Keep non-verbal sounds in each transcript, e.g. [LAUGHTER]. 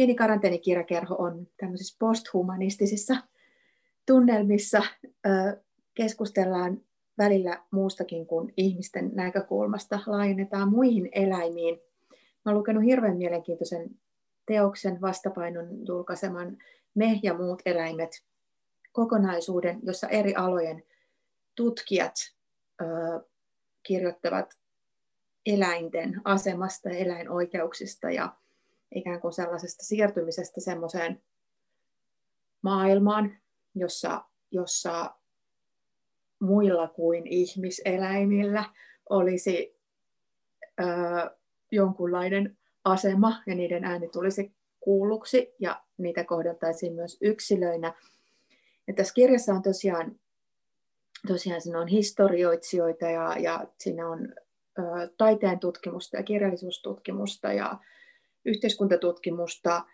pieni karanteenikirjakerho on tämmöisissä posthumanistisissa tunnelmissa. Keskustellaan välillä muustakin kuin ihmisten näkökulmasta, laajennetaan muihin eläimiin. Mä olen lukenut hirveän mielenkiintoisen teoksen vastapainon julkaiseman Me ja muut eläimet kokonaisuuden, jossa eri alojen tutkijat ö, kirjoittavat eläinten asemasta ja eläinoikeuksista ja ikään kuin sellaisesta siirtymisestä semmoiseen maailmaan, jossa, jossa muilla kuin ihmiseläimillä olisi ö, jonkunlainen asema ja niiden ääni tulisi kuulluksi ja niitä kohdeltaisiin myös yksilöinä. Ja tässä kirjassa on tosiaan, tosiaan siinä on historioitsijoita ja, ja siinä on ö, taiteen tutkimusta ja kirjallisuustutkimusta ja yhteiskuntatutkimusta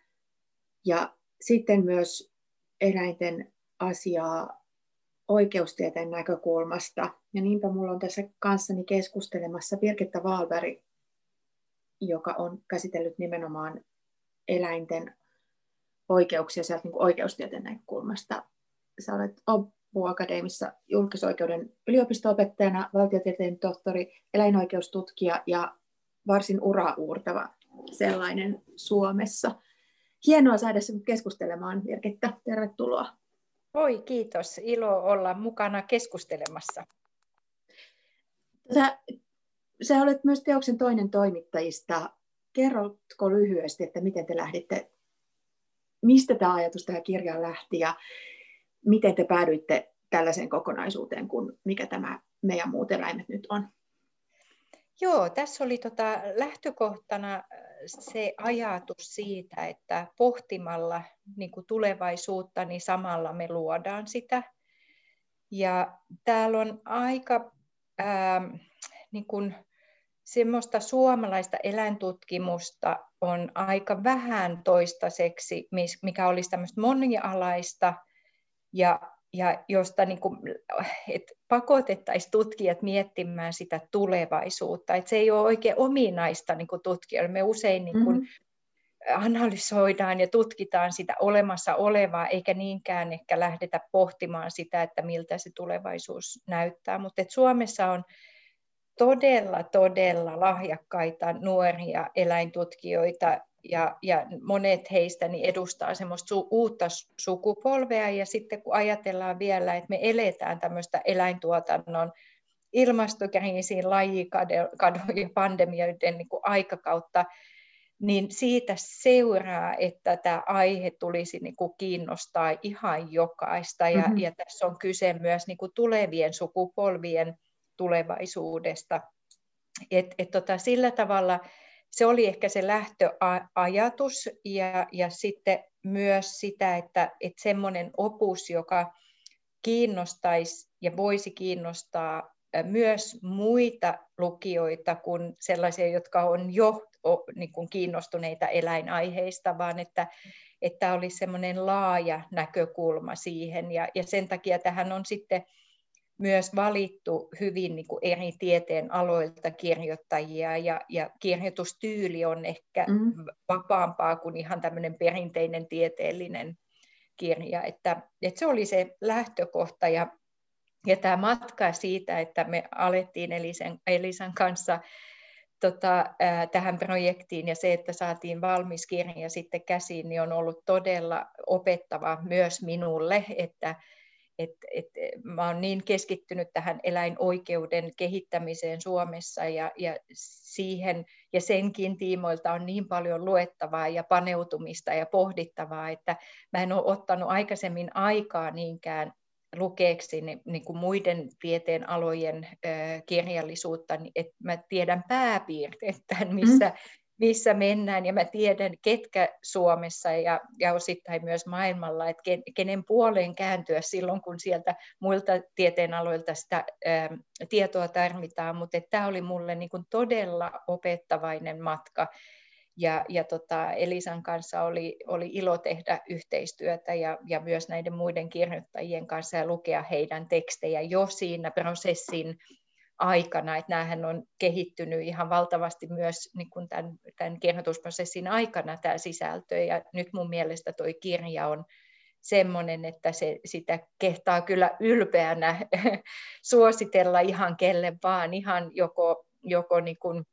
ja sitten myös eläinten asiaa oikeustieteen näkökulmasta. Ja niinpä minulla on tässä kanssani keskustelemassa Birgitta Valberg, joka on käsitellyt nimenomaan eläinten oikeuksia sieltä niin oikeustieteen näkökulmasta. Sä olet Oppu Akademissa julkisoikeuden yliopisto-opettajana, valtiotieteen tohtori, eläinoikeustutkija ja varsin ura-uurtava sellainen Suomessa. Hienoa saada sinut keskustelemaan, Birgitta. Tervetuloa. Oi, kiitos. Ilo olla mukana keskustelemassa. Sä, sä olet myös teoksen toinen toimittajista. Kerrotko lyhyesti, että miten te lähditte, mistä tämä ajatus tähän kirjaan lähti ja miten te päädyitte tällaiseen kokonaisuuteen kuin mikä tämä meidän muut eläimet nyt on? Joo, tässä oli tota lähtökohtana äh, se ajatus siitä, että pohtimalla niin kuin tulevaisuutta, niin samalla me luodaan sitä. Ja täällä on aika ää, niin kuin, semmoista suomalaista eläintutkimusta on aika vähän toistaiseksi, mikä olisi tämmöistä monialaista ja ja josta niin kuin, et pakotettaisiin tutkijat miettimään sitä tulevaisuutta. Et se ei ole oikein ominaista niin kuin tutkijoille. Me usein niin kuin, mm-hmm. analysoidaan ja tutkitaan sitä olemassa olevaa, eikä niinkään ehkä lähdetä pohtimaan sitä, että miltä se tulevaisuus näyttää. Mutta Suomessa on todella, todella lahjakkaita nuoria eläintutkijoita, ja, ja monet heistä niin edustaa semmoista su, uutta sukupolvea, ja sitten kun ajatellaan vielä, että me eletään tämmöistä eläintuotannon ilmastokriisiin, lajikadon ja pandemioiden niin kuin aikakautta, niin siitä seuraa, että tämä aihe tulisi niin kuin kiinnostaa ihan jokaista. Ja, mm-hmm. ja tässä on kyse myös niin kuin tulevien sukupolvien tulevaisuudesta. Et, et tota, sillä tavalla se oli ehkä se lähtöajatus ja, ja sitten myös sitä, että, että semmoinen opus, joka kiinnostaisi ja voisi kiinnostaa myös muita lukijoita kuin sellaisia, jotka on jo niin kuin kiinnostuneita eläinaiheista, vaan että, että olisi semmoinen laaja näkökulma siihen. Ja, ja sen takia tähän on sitten myös valittu hyvin niin kuin eri tieteen aloilta kirjoittajia ja, ja kirjoitustyyli on ehkä mm. vapaampaa kuin ihan tämmöinen perinteinen tieteellinen kirja. Että, että se oli se lähtökohta ja, ja tämä matka siitä, että me alettiin Elisan, Elisan kanssa tota, ää, tähän projektiin ja se, että saatiin valmis kirja sitten käsiin, niin on ollut todella opettava myös minulle, että et, et, mä olen niin keskittynyt tähän eläinoikeuden kehittämiseen Suomessa ja, ja siihen ja senkin tiimoilta on niin paljon luettavaa ja paneutumista ja pohdittavaa, että mä en ole ottanut aikaisemmin aikaa niinkään lukeeksi niin, niin kuin muiden tieteen alojen ö, kirjallisuutta, niin että mä tiedän pääpiirteet, missä, mm missä mennään ja mä tiedän, ketkä Suomessa ja, ja osittain myös maailmalla, että kenen puoleen kääntyä silloin, kun sieltä muilta tieteenaloilta sitä ää, tietoa tarvitaan, mutta tämä oli mulle niin kuin todella opettavainen matka. Ja, ja tota, Elisan kanssa oli, oli ilo tehdä yhteistyötä ja, ja myös näiden muiden kirjoittajien kanssa ja lukea heidän tekstejä jo siinä prosessin aikana, että näähän on kehittynyt ihan valtavasti myös niin kuin tämän, tämän kirjoitusprosessin aikana tämä sisältö, ja nyt mun mielestä tuo kirja on semmoinen, että se, sitä kehtaa kyllä ylpeänä [LAUGHS] suositella ihan kelle vaan, ihan joko, joko niin kuin,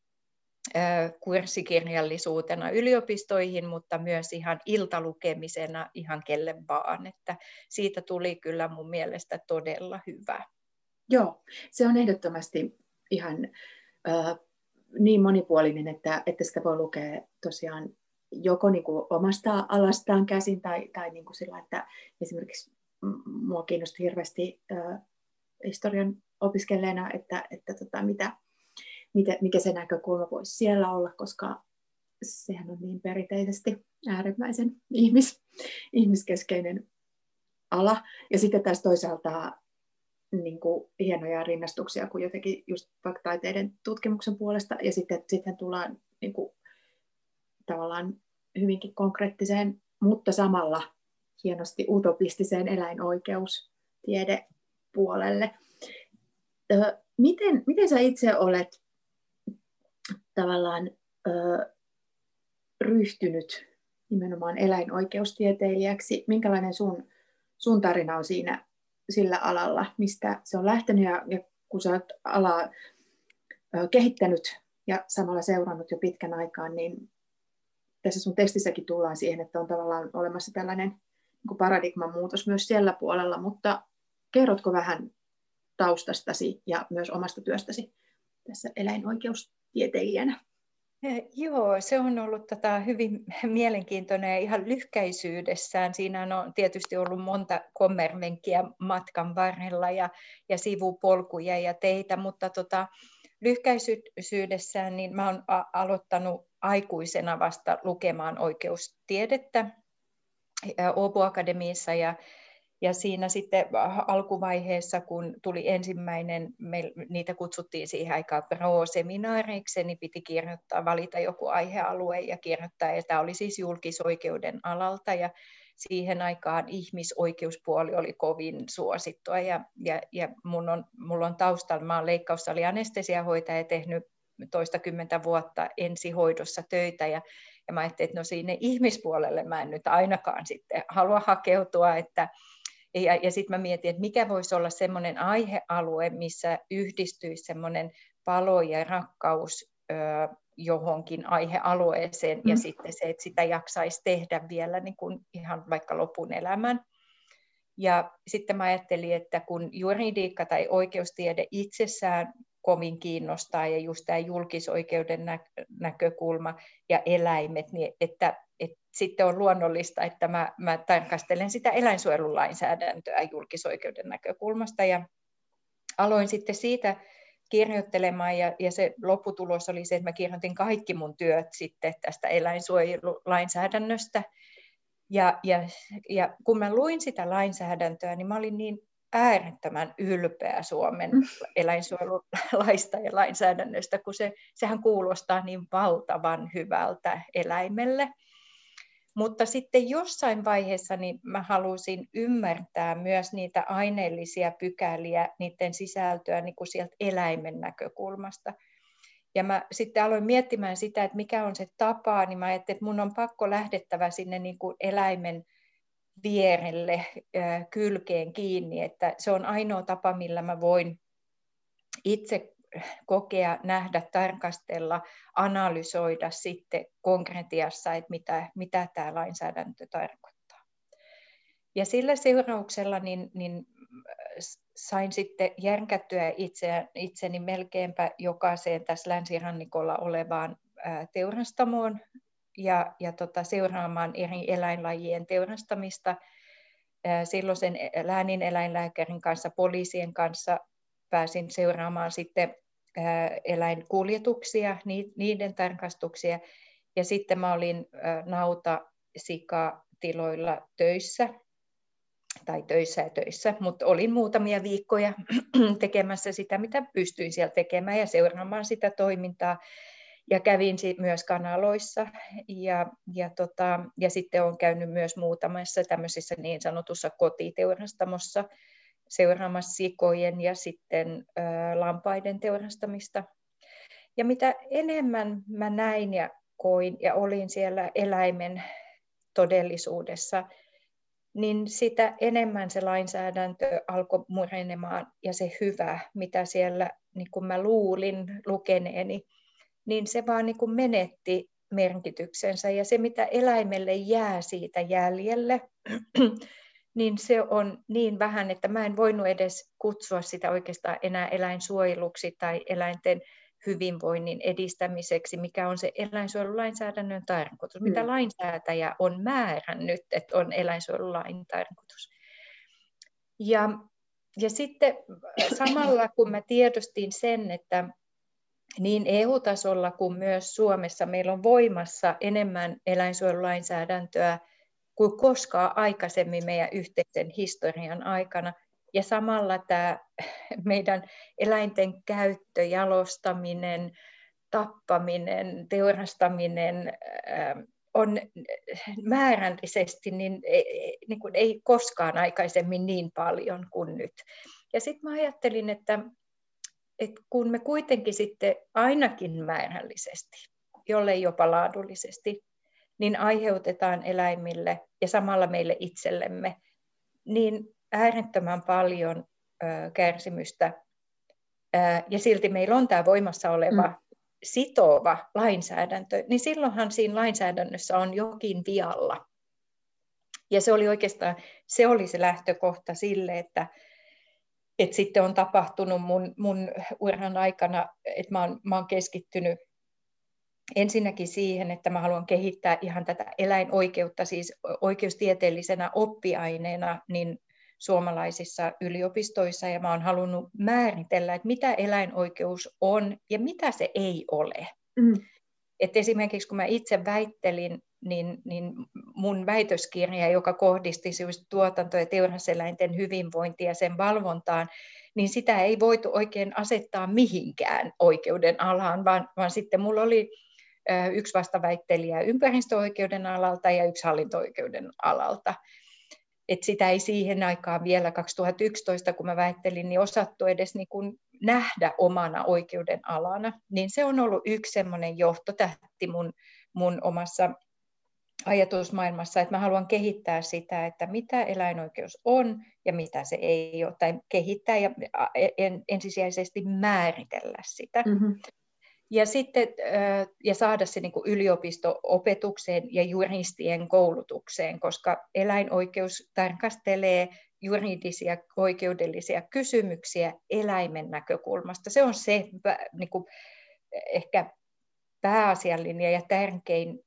kurssikirjallisuutena yliopistoihin, mutta myös ihan iltalukemisena ihan kelle vaan. Että siitä tuli kyllä mun mielestä todella hyvä. Joo, se on ehdottomasti ihan äh, niin monipuolinen, että, että sitä voi lukea tosiaan joko niin kuin omasta alastaan käsin tai, tai niin kuin sillä, että esimerkiksi mua kiinnosti hirveästi äh, historian opiskelleena, että, että tota, mitä, mitä, mikä se näkökulma voisi siellä olla, koska sehän on niin perinteisesti äärimmäisen ihmis, ihmiskeskeinen ala. Ja sitten taas toisaalta niin kuin hienoja rinnastuksia kuin jotenkin just vaikka taiteiden tutkimuksen puolesta, ja sitten, sitten tullaan niin kuin, tavallaan hyvinkin konkreettiseen, mutta samalla hienosti utopistiseen eläinoikeustiedepuolelle. Miten, miten sä itse olet tavallaan ö, ryhtynyt nimenomaan eläinoikeustieteilijäksi? Minkälainen sun, sun tarina on siinä sillä alalla, mistä se on lähtenyt ja, ja kun sä oot alaa ö, kehittänyt ja samalla seurannut jo pitkän aikaa, niin tässä sun tekstissäkin tullaan siihen, että on tavallaan olemassa tällainen niin paradigman muutos myös siellä puolella, mutta kerrotko vähän taustastasi ja myös omasta työstäsi tässä eläinoikeustieteilijänä? Joo, se on ollut tota hyvin [LAUGHS] mielenkiintoinen ja ihan lyhkäisyydessään. Siinä on tietysti ollut monta kommervenkkiä matkan varrella ja, ja sivupolkuja ja teitä, mutta tota, lyhkäisyydessään niin mä oon aloittanut aikuisena vasta lukemaan oikeustiedettä Åbo Akademiissa ja ja siinä sitten alkuvaiheessa, kun tuli ensimmäinen, me, niitä kutsuttiin siihen aikaan pro-seminaareiksi, niin piti kirjoittaa, valita joku aihealue ja kirjoittaa, ja tämä oli siis julkisoikeuden alalta, ja siihen aikaan ihmisoikeuspuoli oli kovin suosittua, ja, ja, ja mun on, mulla on taustalla, mä olen leikkaussali anestesiahoitaja ja tehnyt toista kymmentä vuotta ensihoidossa töitä, ja, ja mä ajattelin, että no sinne ihmispuolelle mä en nyt ainakaan sitten halua hakeutua, että, ja, ja sitten mä mietin, että mikä voisi olla semmoinen aihealue, missä yhdistyisi semmoinen palo ja rakkaus ö, johonkin aihealueeseen mm. ja sitten se, että sitä jaksaisi tehdä vielä niin kuin ihan vaikka lopun elämän. Ja sitten mä ajattelin, että kun juridiikka tai oikeustiede itsessään kovin kiinnostaa ja just tämä julkisoikeuden näkökulma ja eläimet, niin että et sitten on luonnollista, että mä, mä tarkastelen sitä eläinsuojelulainsäädäntöä julkisoikeuden näkökulmasta ja aloin sitten siitä kirjoittelemaan ja, ja se lopputulos oli se, että mä kirjoitin kaikki mun työt sitten tästä eläinsuojelulainsäädännöstä. Ja, ja, ja kun mä luin sitä lainsäädäntöä, niin mä olin niin äärettömän ylpeä Suomen mm. eläinsuojelulaista ja lainsäädännöstä, kun se, sehän kuulostaa niin valtavan hyvältä eläimelle. Mutta sitten jossain vaiheessa niin mä halusin ymmärtää myös niitä aineellisia pykäliä, niiden sisältöä niin kuin sieltä eläimen näkökulmasta. Ja mä sitten aloin miettimään sitä, että mikä on se tapa, niin mä ajattelin, että mun on pakko lähdettävä sinne niin kuin eläimen vierelle kylkeen kiinni, että se on ainoa tapa, millä mä voin itse kokea, nähdä, tarkastella, analysoida sitten konkretiassa, että mitä, mitä tämä lainsäädäntö tarkoittaa. Ja sillä seurauksella niin, niin sain sitten järkättyä itse, itseni melkeinpä jokaiseen tässä länsirannikolla olevaan teurastamoon ja, ja tota, seuraamaan eri eläinlajien teurastamista silloisen läänin eläinlääkärin kanssa, poliisien kanssa pääsin seuraamaan sitten eläinkuljetuksia, niiden tarkastuksia. Ja sitten mä olin nauta sikatiloilla töissä, tai töissä ja töissä, mutta olin muutamia viikkoja [CLEARS THROAT] tekemässä sitä, mitä pystyin siellä tekemään ja seuraamaan sitä toimintaa. Ja kävin myös kanaloissa ja, ja, tota, ja sitten olen käynyt myös muutamassa tämmöisessä niin sanotussa kotiteurastamossa, seuraamassa sikojen ja sitten lampaiden teurastamista. Ja mitä enemmän mä näin ja koin ja olin siellä eläimen todellisuudessa, niin sitä enemmän se lainsäädäntö alkoi murenemaan ja se hyvä, mitä siellä niin kuin mä luulin lukeneeni, niin se vaan niin kuin menetti merkityksensä ja se, mitä eläimelle jää siitä jäljelle, [CLEARS THROAT] niin se on niin vähän, että mä en voinut edes kutsua sitä oikeastaan enää eläinsuojeluksi tai eläinten hyvinvoinnin edistämiseksi, mikä on se eläinsuojelulainsäädännön tarkoitus, mm. mitä lainsäätäjä on määrännyt, että on eläinsuojelulain tarkoitus. Ja, ja sitten samalla kun mä tiedostin sen, että niin EU-tasolla kuin myös Suomessa meillä on voimassa enemmän eläinsuojelulainsäädäntöä kuin koskaan aikaisemmin meidän yhteisen historian aikana. Ja samalla tämä meidän eläinten käyttö, jalostaminen, tappaminen, teurastaminen on määrällisesti niin, e, e, niin kuin ei koskaan aikaisemmin niin paljon kuin nyt. Ja sitten mä ajattelin, että, että kun me kuitenkin sitten ainakin määrällisesti, jollei jopa laadullisesti, niin aiheutetaan eläimille ja samalla meille itsellemme niin äärettömän paljon kärsimystä. Ja silti meillä on tämä voimassa oleva mm. sitova lainsäädäntö, niin silloinhan siinä lainsäädännössä on jokin vialla. Ja se oli oikeastaan, se oli se lähtökohta sille, että, että sitten on tapahtunut mun, mun uran aikana, että mä oon, mä oon keskittynyt ensinnäkin siihen, että mä haluan kehittää ihan tätä eläinoikeutta, siis oikeustieteellisenä oppiaineena, niin suomalaisissa yliopistoissa ja mä oon halunnut määritellä, että mitä eläinoikeus on ja mitä se ei ole. Mm. Et esimerkiksi kun mä itse väittelin, niin, niin mun väitöskirja, joka kohdisti tuotanto- ja teuraseläinten hyvinvointia ja sen valvontaan, niin sitä ei voitu oikein asettaa mihinkään oikeuden alaan, vaan, vaan sitten mulla oli yksi vastaväittelijä ympäristöoikeuden alalta ja yksi hallinto-oikeuden alalta että sitä ei siihen aikaan vielä 2011, kun mä väittelin, niin osattu edes niin kuin nähdä omana oikeuden alana. Niin se on ollut yksi semmoinen johtotähti mun, mun omassa ajatusmaailmassa, että mä haluan kehittää sitä, että mitä eläinoikeus on ja mitä se ei ole, tai kehittää ja ensisijaisesti määritellä sitä. Mm-hmm ja, sitten, ja saada se niin yliopisto-opetukseen ja juristien koulutukseen, koska eläinoikeus tarkastelee juridisia oikeudellisia kysymyksiä eläimen näkökulmasta. Se on se niin kuin, ehkä pääasiallinen ja tärkein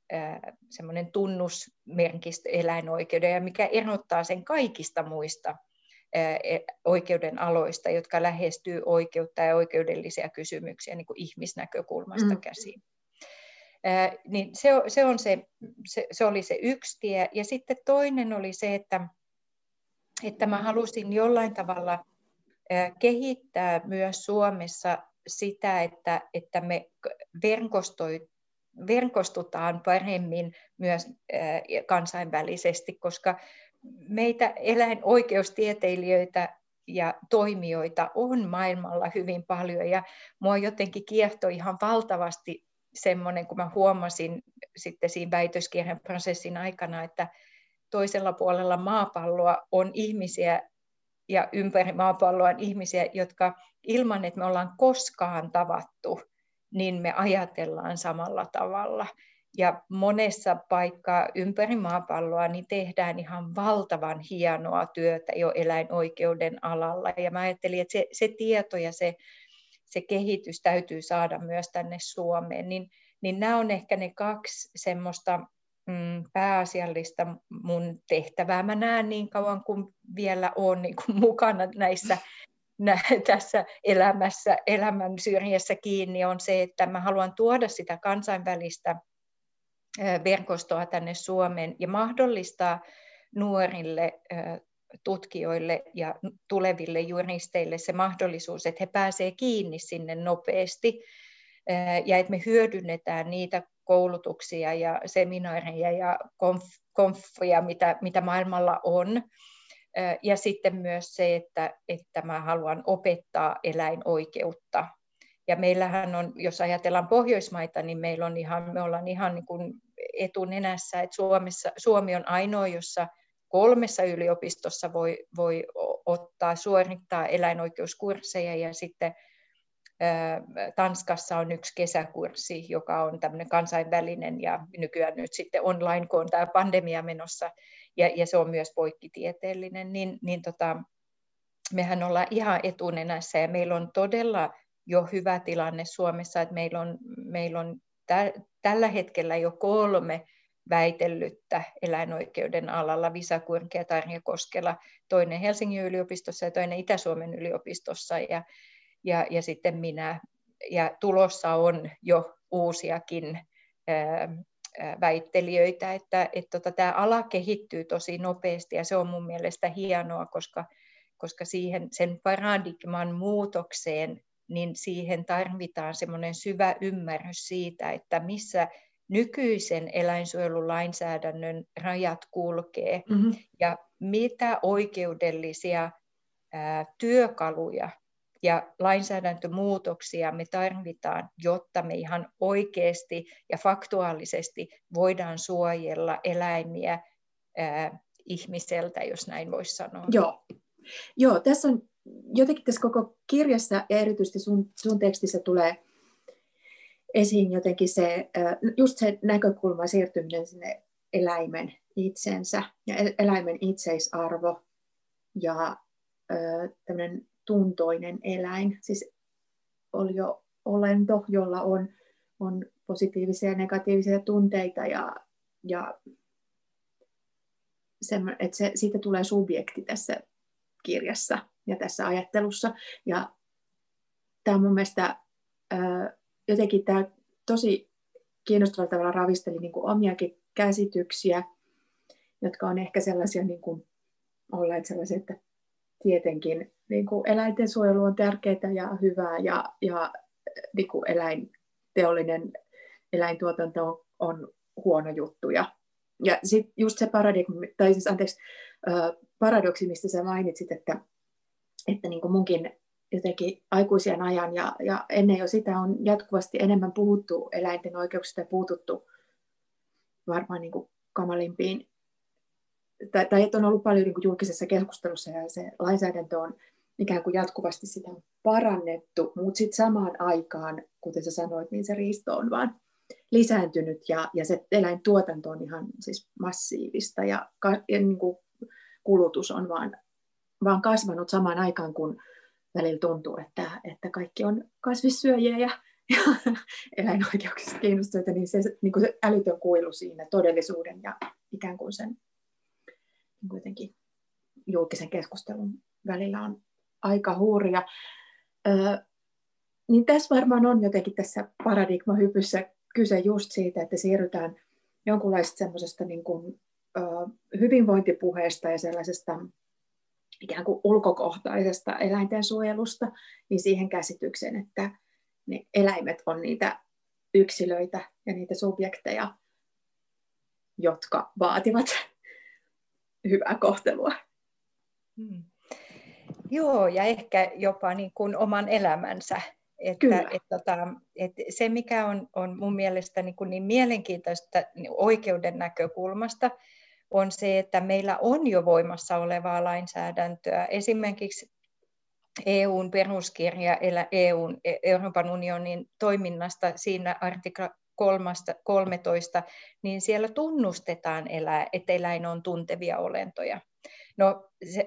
semmoinen tunnusmerkistö eläinoikeuden ja mikä erottaa sen kaikista muista E, oikeuden aloista, jotka lähestyy oikeutta ja oikeudellisia kysymyksiä niin kuin ihmisnäkökulmasta mm. käsin. Niin se, se, on se, se, se oli se yksi tie. Ja sitten toinen oli se, että, että mä halusin jollain tavalla kehittää myös Suomessa sitä, että, että me verkostoi, verkostutaan paremmin myös kansainvälisesti, koska meitä eläinoikeustieteilijöitä ja toimijoita on maailmalla hyvin paljon. Ja mua jotenkin kiehtoi ihan valtavasti semmoinen, kun mä huomasin sitten siinä väitöskirjan prosessin aikana, että toisella puolella maapalloa on ihmisiä ja ympäri maapalloa on ihmisiä, jotka ilman, että me ollaan koskaan tavattu, niin me ajatellaan samalla tavalla. Ja monessa paikkaa ympäri maapalloa niin tehdään ihan valtavan hienoa työtä jo eläinoikeuden alalla. Ja mä ajattelin, että se, se tieto ja se, se kehitys täytyy saada myös tänne Suomeen. Niin, niin nämä on ehkä ne kaksi semmoista mm, pääasiallista mun tehtävää. Mä näen niin kauan kuin vielä olen niin kuin mukana näissä nä, tässä elämässä, elämän syrjässä kiinni, on se, että mä haluan tuoda sitä kansainvälistä verkostoa tänne Suomeen ja mahdollistaa nuorille tutkijoille ja tuleville juristeille se mahdollisuus, että he pääsevät kiinni sinne nopeasti ja että me hyödynnetään niitä koulutuksia ja seminaareja ja konf, mitä, mitä maailmalla on, Ja sitten myös se, että, että mä haluan opettaa eläinoikeutta. Ja meillähän on, jos ajatellaan Pohjoismaita, niin meillä on ihan, me ollaan ihan niin kuin etunenässä, että Suomessa, Suomi on ainoa, jossa kolmessa yliopistossa voi, voi ottaa, suorittaa eläinoikeuskursseja ja sitten Tanskassa on yksi kesäkurssi, joka on tämmöinen kansainvälinen ja nykyään nyt sitten online, kun on tämä pandemia menossa, ja, ja se on myös poikkitieteellinen, niin, niin tota, mehän ollaan ihan etunenässä ja meillä on todella jo hyvä tilanne Suomessa, että meillä on, meillä on tä, tällä hetkellä jo kolme väitellyttä eläinoikeuden alalla, Visa Kurki ja Tarja Koskela, toinen Helsingin yliopistossa ja toinen Itä-Suomen yliopistossa ja, ja, ja sitten minä. Ja tulossa on jo uusiakin ää, väittelijöitä, että, että tota, tämä ala kehittyy tosi nopeasti ja se on mun mielestä hienoa, koska, koska siihen sen paradigman muutokseen niin siihen tarvitaan semmoinen syvä ymmärrys siitä, että missä nykyisen eläinsuojelulainsäädännön rajat kulkee mm-hmm. ja mitä oikeudellisia ää, työkaluja ja lainsäädäntömuutoksia me tarvitaan, jotta me ihan oikeasti ja faktuaalisesti voidaan suojella eläimiä ää, ihmiseltä, jos näin voisi sanoa. Joo. Joo, tässä on jotenkin tässä koko kirjassa ja erityisesti sun, sun tekstissä tulee esiin jotenkin se, just se näkökulma siirtyminen sinne eläimen itsensä ja eläimen itseisarvo ja tämmöinen tuntoinen eläin, siis oli jo olento, jolla on, on positiivisia ja negatiivisia tunteita ja, ja että se, siitä tulee subjekti tässä kirjassa ja tässä ajattelussa. Ja tämä on mun mielestä ää, jotenkin tämä tosi kiinnostavalla tavalla ravisteli niin kuin omiakin käsityksiä, jotka on ehkä sellaisia niin kuin olleet sellaisia, että tietenkin niin kuin eläinten suojelu on tärkeää ja hyvää ja, ja niin kuin eläinteollinen eläintuotanto on, on huono juttu. Ja, ja sitten just se paradigma, tai siis anteeksi, paradoksi, mistä sä mainitsit, että, että niin kuin munkin jotenkin aikuisien ajan ja, ja ennen jo sitä on jatkuvasti enemmän puhuttu eläinten oikeuksista ja puututtu varmaan niin kuin kamalimpiin, tai, tai että on ollut paljon niin kuin julkisessa keskustelussa ja se lainsäädäntö on ikään kuin jatkuvasti sitä on parannettu, mutta sitten samaan aikaan, kuten sä sanoit, niin se riisto on vaan lisääntynyt ja, ja se eläintuotanto on ihan siis massiivista ja, ja niin kuin kulutus on vaan, vaan kasvanut samaan aikaan, kun välillä tuntuu, että, että kaikki on kasvissyöjiä ja, ja [LAUGHS] eläinoikeuksista kiinnostuneita, niin se, niin kuin se älytön kuilu siinä todellisuuden ja ikään kuin sen niin kuitenkin julkisen keskustelun välillä on aika hurja. Ö, niin tässä varmaan on jotenkin tässä paradigmahypyssä kyse just siitä, että siirrytään jonkunlaista semmoisesta niin kuin, ö, hyvinvointipuheesta ja sellaisesta ikään kuin ulkokohtaisesta eläinten suojelusta, niin siihen käsitykseen, että ne eläimet on niitä yksilöitä ja niitä subjekteja, jotka vaativat hyvää kohtelua. Hmm. Joo, ja ehkä jopa niin kuin oman elämänsä. Että, Kyllä. Että, että, että se, mikä on, on mun mielestä niin, kuin niin mielenkiintoista niin oikeuden näkökulmasta, on se, että meillä on jo voimassa olevaa lainsäädäntöä. Esimerkiksi EUn peruskirja EUn, e, Euroopan unionin toiminnasta siinä artikla 13, niin siellä tunnustetaan, että eläin on tuntevia olentoja. No se,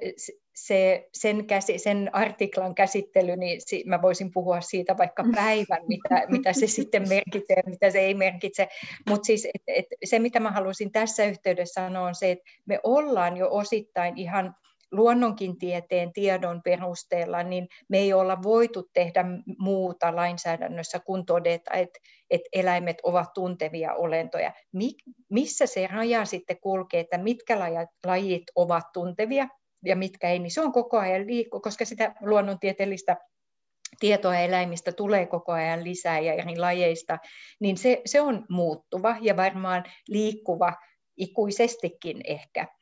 se, sen, käsi, sen artiklan käsittely, niin mä voisin puhua siitä vaikka päivän, mitä, mitä se sitten merkitsee, mitä se ei merkitse. Mutta siis et, et, se, mitä mä haluaisin tässä yhteydessä sanoa, on se, että me ollaan jo osittain ihan luonnonkin tieteen tiedon perusteella, niin me ei olla voitu tehdä muuta lainsäädännössä kuin todeta, että, että eläimet ovat tuntevia olentoja. missä se raja sitten kulkee, että mitkä lajit ovat tuntevia ja mitkä ei, niin se on koko ajan liikku, koska sitä luonnontieteellistä tietoa eläimistä tulee koko ajan lisää ja eri lajeista, niin se, se on muuttuva ja varmaan liikkuva ikuisestikin ehkä.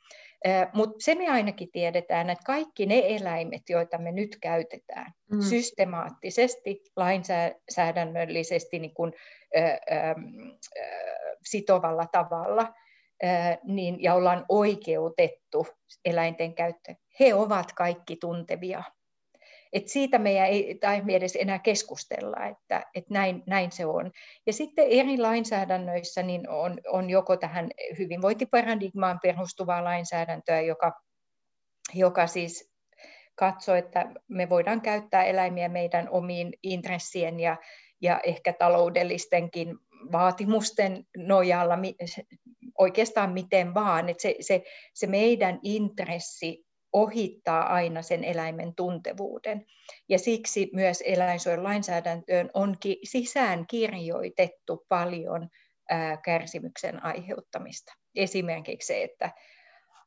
Mutta se me ainakin tiedetään, että kaikki ne eläimet, joita me nyt käytetään mm. systemaattisesti, lainsäädännöllisesti niin kuin, ö, ö, sitovalla tavalla, ö, niin, ja ollaan oikeutettu eläinten käyttöön, he ovat kaikki tuntevia et siitä meidän ei tai edes enää keskustella, että, että näin, näin se on. Ja sitten eri lainsäädännöissä niin on, on joko tähän hyvinvointiparadigmaan perustuvaa lainsäädäntöä, joka, joka siis katsoo, että me voidaan käyttää eläimiä meidän omiin intressien ja, ja ehkä taloudellistenkin vaatimusten nojalla oikeastaan miten vaan. Että se, se, se meidän intressi ohittaa aina sen eläimen tuntevuuden. Ja siksi myös eläinsuojelulainsäädäntöön on sisään kirjoitettu paljon kärsimyksen aiheuttamista. Esimerkiksi se, että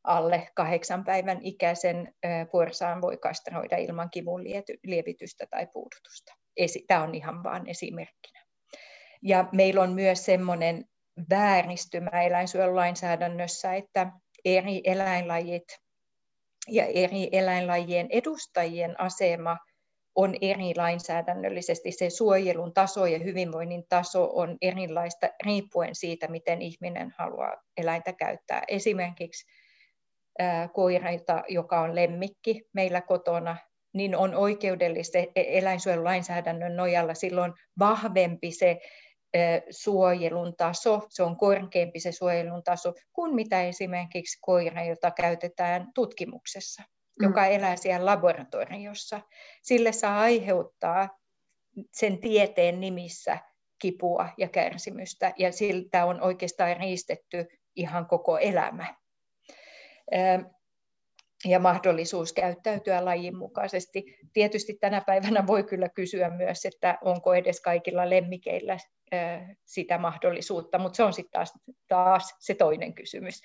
alle kahdeksan päivän ikäisen porsaan voi kastroida ilman kivun lievitystä tai puudutusta. Tämä on ihan vain esimerkkinä. Ja meillä on myös sellainen vääristymä eläinsuojelulainsäädännössä, että eri eläinlajit ja eri eläinlajien edustajien asema on eri lainsäädännöllisesti. Se suojelun taso ja hyvinvoinnin taso on erilaista riippuen siitä, miten ihminen haluaa eläintä käyttää. Esimerkiksi koiraita, joka on lemmikki meillä kotona, niin on oikeudellista e-, eläinsuojelulainsäädännön nojalla silloin vahvempi se suojelun taso, se on korkeampi se suojelun taso kuin mitä esimerkiksi koira, jota käytetään tutkimuksessa, mm. joka elää siellä laboratoriossa. Sille saa aiheuttaa sen tieteen nimissä kipua ja kärsimystä, ja siltä on oikeastaan riistetty ihan koko elämä ja mahdollisuus käyttäytyä lajin mukaisesti. Tietysti tänä päivänä voi kyllä kysyä myös, että onko edes kaikilla lemmikeillä sitä mahdollisuutta, mutta se on sitten taas, taas se toinen kysymys.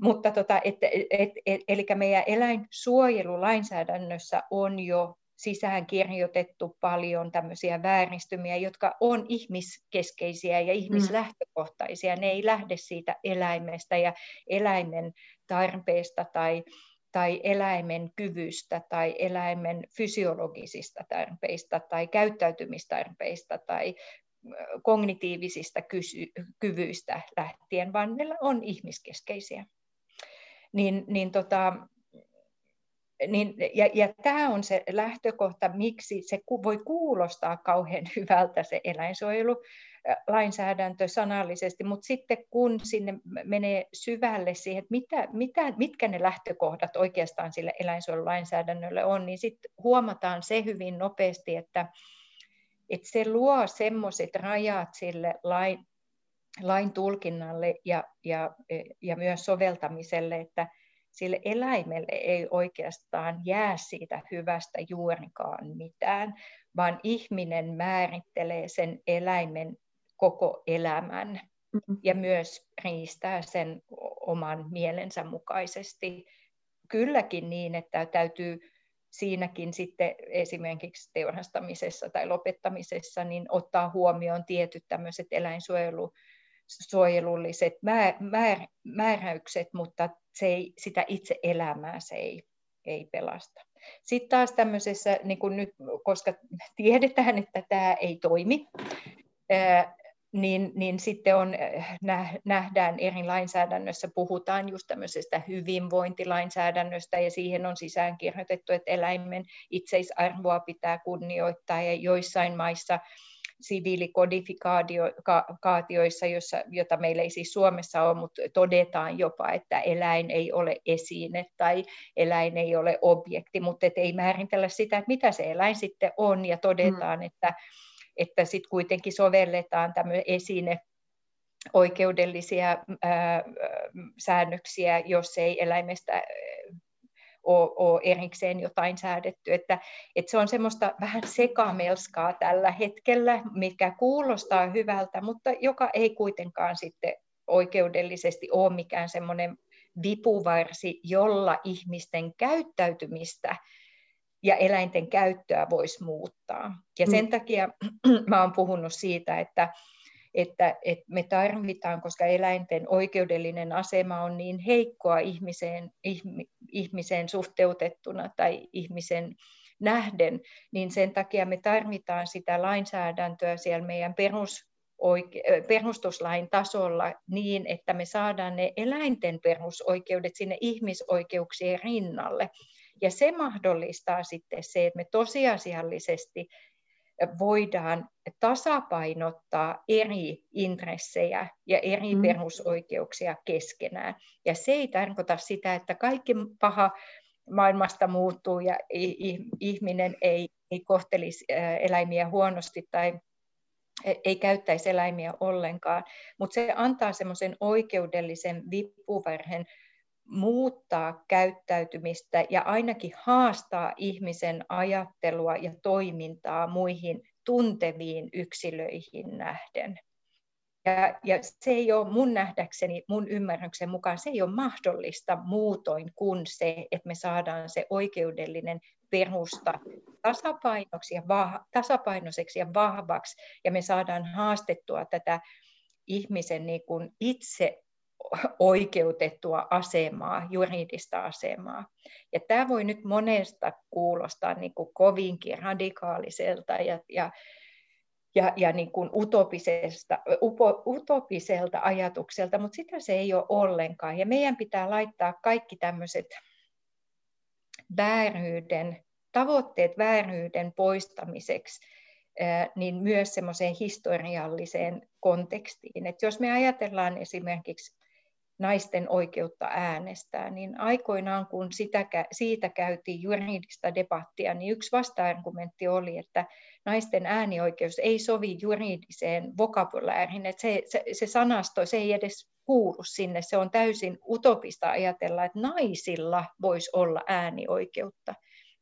Mutta tota, et, et, et, eli meidän eläinsuojelulainsäädännössä on jo sisään kirjoitettu paljon tämmöisiä vääristymiä, jotka on ihmiskeskeisiä ja ihmislähtökohtaisia. Ne ei lähde siitä eläimestä ja eläimen tarpeesta tai tai eläimen kyvystä tai eläimen fysiologisista tarpeista tai käyttäytymistarpeista tai kognitiivisista kysy- kyvyistä lähtien, vaan ne on ihmiskeskeisiä. Niin, niin tota, niin, ja, ja tämä on se lähtökohta, miksi se voi kuulostaa kauhean [LAUGHS] hyvältä se eläinsuojelu, lainsäädäntö sanallisesti, mutta sitten kun sinne menee syvälle siihen, että mitä, mitä, mitkä ne lähtökohdat oikeastaan sille eläinsuojelulainsäädännölle on, niin sitten huomataan se hyvin nopeasti, että, että se luo semmoiset rajat sille lain, lain tulkinnalle ja, ja, ja myös soveltamiselle, että sille eläimelle ei oikeastaan jää siitä hyvästä juurikaan mitään, vaan ihminen määrittelee sen eläimen koko elämän mm-hmm. ja myös riistää sen oman mielensä mukaisesti. Kylläkin niin, että täytyy siinäkin sitten esimerkiksi teurastamisessa tai lopettamisessa niin ottaa huomioon tietyt tämmöiset eläinsuojelulliset määr, määr, määräykset, mutta se ei, sitä itse elämää se ei, ei pelasta. Sitten taas tämmöisessä, niin kuin nyt, koska tiedetään, että tämä ei toimi, niin, niin sitten on, nähdään eri lainsäädännössä, puhutaan just tämmöisestä hyvinvointilainsäädännöstä ja siihen on sisään kirjoitettu, että eläimen itseisarvoa pitää kunnioittaa ja joissain maissa siviilikodifikaatioissa, jossa, jota meillä ei siis Suomessa ole, mutta todetaan jopa, että eläin ei ole esine tai eläin ei ole objekti, mutta ei määritellä sitä, että mitä se eläin sitten on ja todetaan, mm. että että sitten kuitenkin sovelletaan tämmöinen esine oikeudellisia ää, säännöksiä, jos ei eläimestä ole erikseen jotain säädetty. Että, että se on semmoista vähän sekamelskaa tällä hetkellä, mikä kuulostaa hyvältä, mutta joka ei kuitenkaan sitten oikeudellisesti ole mikään semmoinen vipuvarsi, jolla ihmisten käyttäytymistä ja eläinten käyttöä voisi muuttaa. Ja sen mm. takia [CLEARS THROAT] mä olen puhunut siitä, että, että, että me tarvitaan, koska eläinten oikeudellinen asema on niin heikkoa ihmiseen, ihmiseen suhteutettuna tai ihmisen nähden, niin sen takia me tarvitaan sitä lainsäädäntöä siellä meidän perus, oike- perustuslain tasolla niin, että me saadaan ne eläinten perusoikeudet sinne ihmisoikeuksien rinnalle. Ja se mahdollistaa sitten se, että me tosiasiallisesti voidaan tasapainottaa eri intressejä ja eri mm. perusoikeuksia keskenään. Ja se ei tarkoita sitä, että kaikki paha maailmasta muuttuu ja ihminen ei, ei kohtelisi eläimiä huonosti tai e, ei käyttäisi eläimiä ollenkaan, mutta se antaa semmoisen oikeudellisen vippuverhen muuttaa käyttäytymistä ja ainakin haastaa ihmisen ajattelua ja toimintaa muihin tunteviin yksilöihin nähden. Ja, ja se ei ole mun nähdäkseni, mun ymmärryksen mukaan, se ei ole mahdollista muutoin kuin se, että me saadaan se oikeudellinen perusta tasapainoksi ja vah, tasapainoiseksi ja vahvaksi, ja me saadaan haastettua tätä ihmisen niin kuin itse oikeutettua asemaa, juridista asemaa. Ja tämä voi nyt monesta kuulostaa niin kuin kovinkin radikaaliselta ja, ja, ja, ja niin kuin utopisesta, upo, utopiselta ajatukselta, mutta sitä se ei ole ollenkaan. Ja meidän pitää laittaa kaikki tämmöiset vääryyden, tavoitteet vääryyden poistamiseksi niin myös semmoiseen historialliseen kontekstiin. Et jos me ajatellaan esimerkiksi naisten oikeutta äänestää, niin aikoinaan kun sitä, siitä käytiin juridista debattia, niin yksi vasta-argumentti oli, että naisten äänioikeus ei sovi juridiseen vokabulääriin, että se, se, se sanasto se ei edes kuulu sinne, se on täysin utopista ajatella, että naisilla voisi olla äänioikeutta.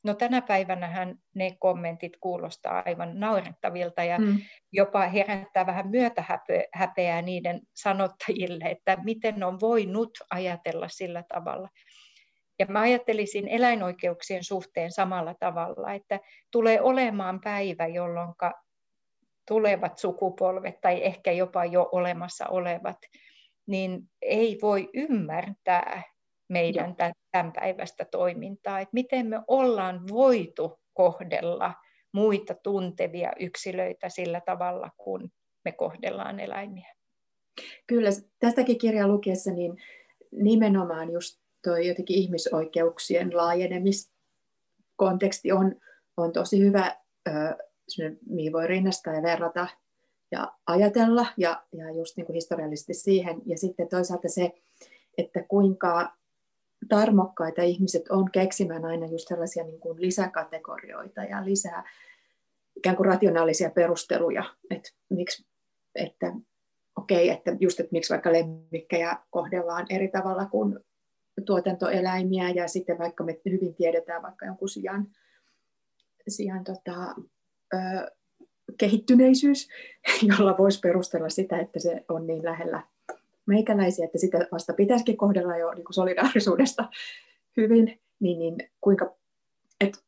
No tänä päivänä ne kommentit kuulostaa aivan naurettavilta ja mm. jopa herättää vähän myötähäpeää niiden sanottajille, että miten on voinut ajatella sillä tavalla. Ja mä ajattelisin eläinoikeuksien suhteen samalla tavalla, että tulee olemaan päivä, jolloin tulevat sukupolvet tai ehkä jopa jo olemassa olevat, niin ei voi ymmärtää meidän tämän päivästä toimintaa, että miten me ollaan voitu kohdella muita tuntevia yksilöitä sillä tavalla, kun me kohdellaan eläimiä. Kyllä, tästäkin kirjan lukiessa niin nimenomaan just toi jotenkin ihmisoikeuksien laajenemiskonteksti on, on tosi hyvä, mihin voi rinnastaa ja verrata ja ajatella, ja, ja just niin kuin historiallisesti siihen. Ja sitten toisaalta se, että kuinka tarmokkaita ihmiset on keksimään aina just tällaisia niin kuin lisäkategorioita ja lisää ikään kuin rationaalisia perusteluja, että miksi, että okei, okay, että just, että miksi vaikka lemmikkejä kohdellaan eri tavalla kuin tuotantoeläimiä ja sitten vaikka me hyvin tiedetään vaikka jonkun sijan, sijan tota, ö, kehittyneisyys, [LAUGHS] jolla voisi perustella sitä, että se on niin lähellä meikäläisiä, että sitä vasta pitäisikin kohdella jo niin kuin solidaarisuudesta hyvin, niin, niin kuinka, että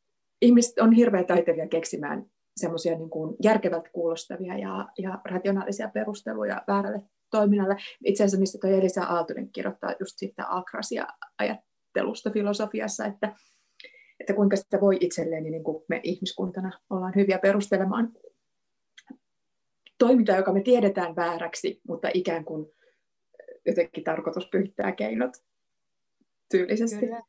ihmiset on hirveän taitavia keksimään semmoisia niin kuin järkevältä kuulostavia ja, ja rationaalisia perusteluja väärälle toiminnalle. Itse asiassa mistä tuo Elisa Aaltonen kirjoittaa just siitä akrasia ajattelusta filosofiassa, että, että kuinka sitä voi itselleen, niin kuin me ihmiskuntana ollaan hyviä perustelemaan toimintaa, joka me tiedetään vääräksi, mutta ikään kuin jotenkin tarkoitus pyhittää keinot tyylisesti. Kyllä.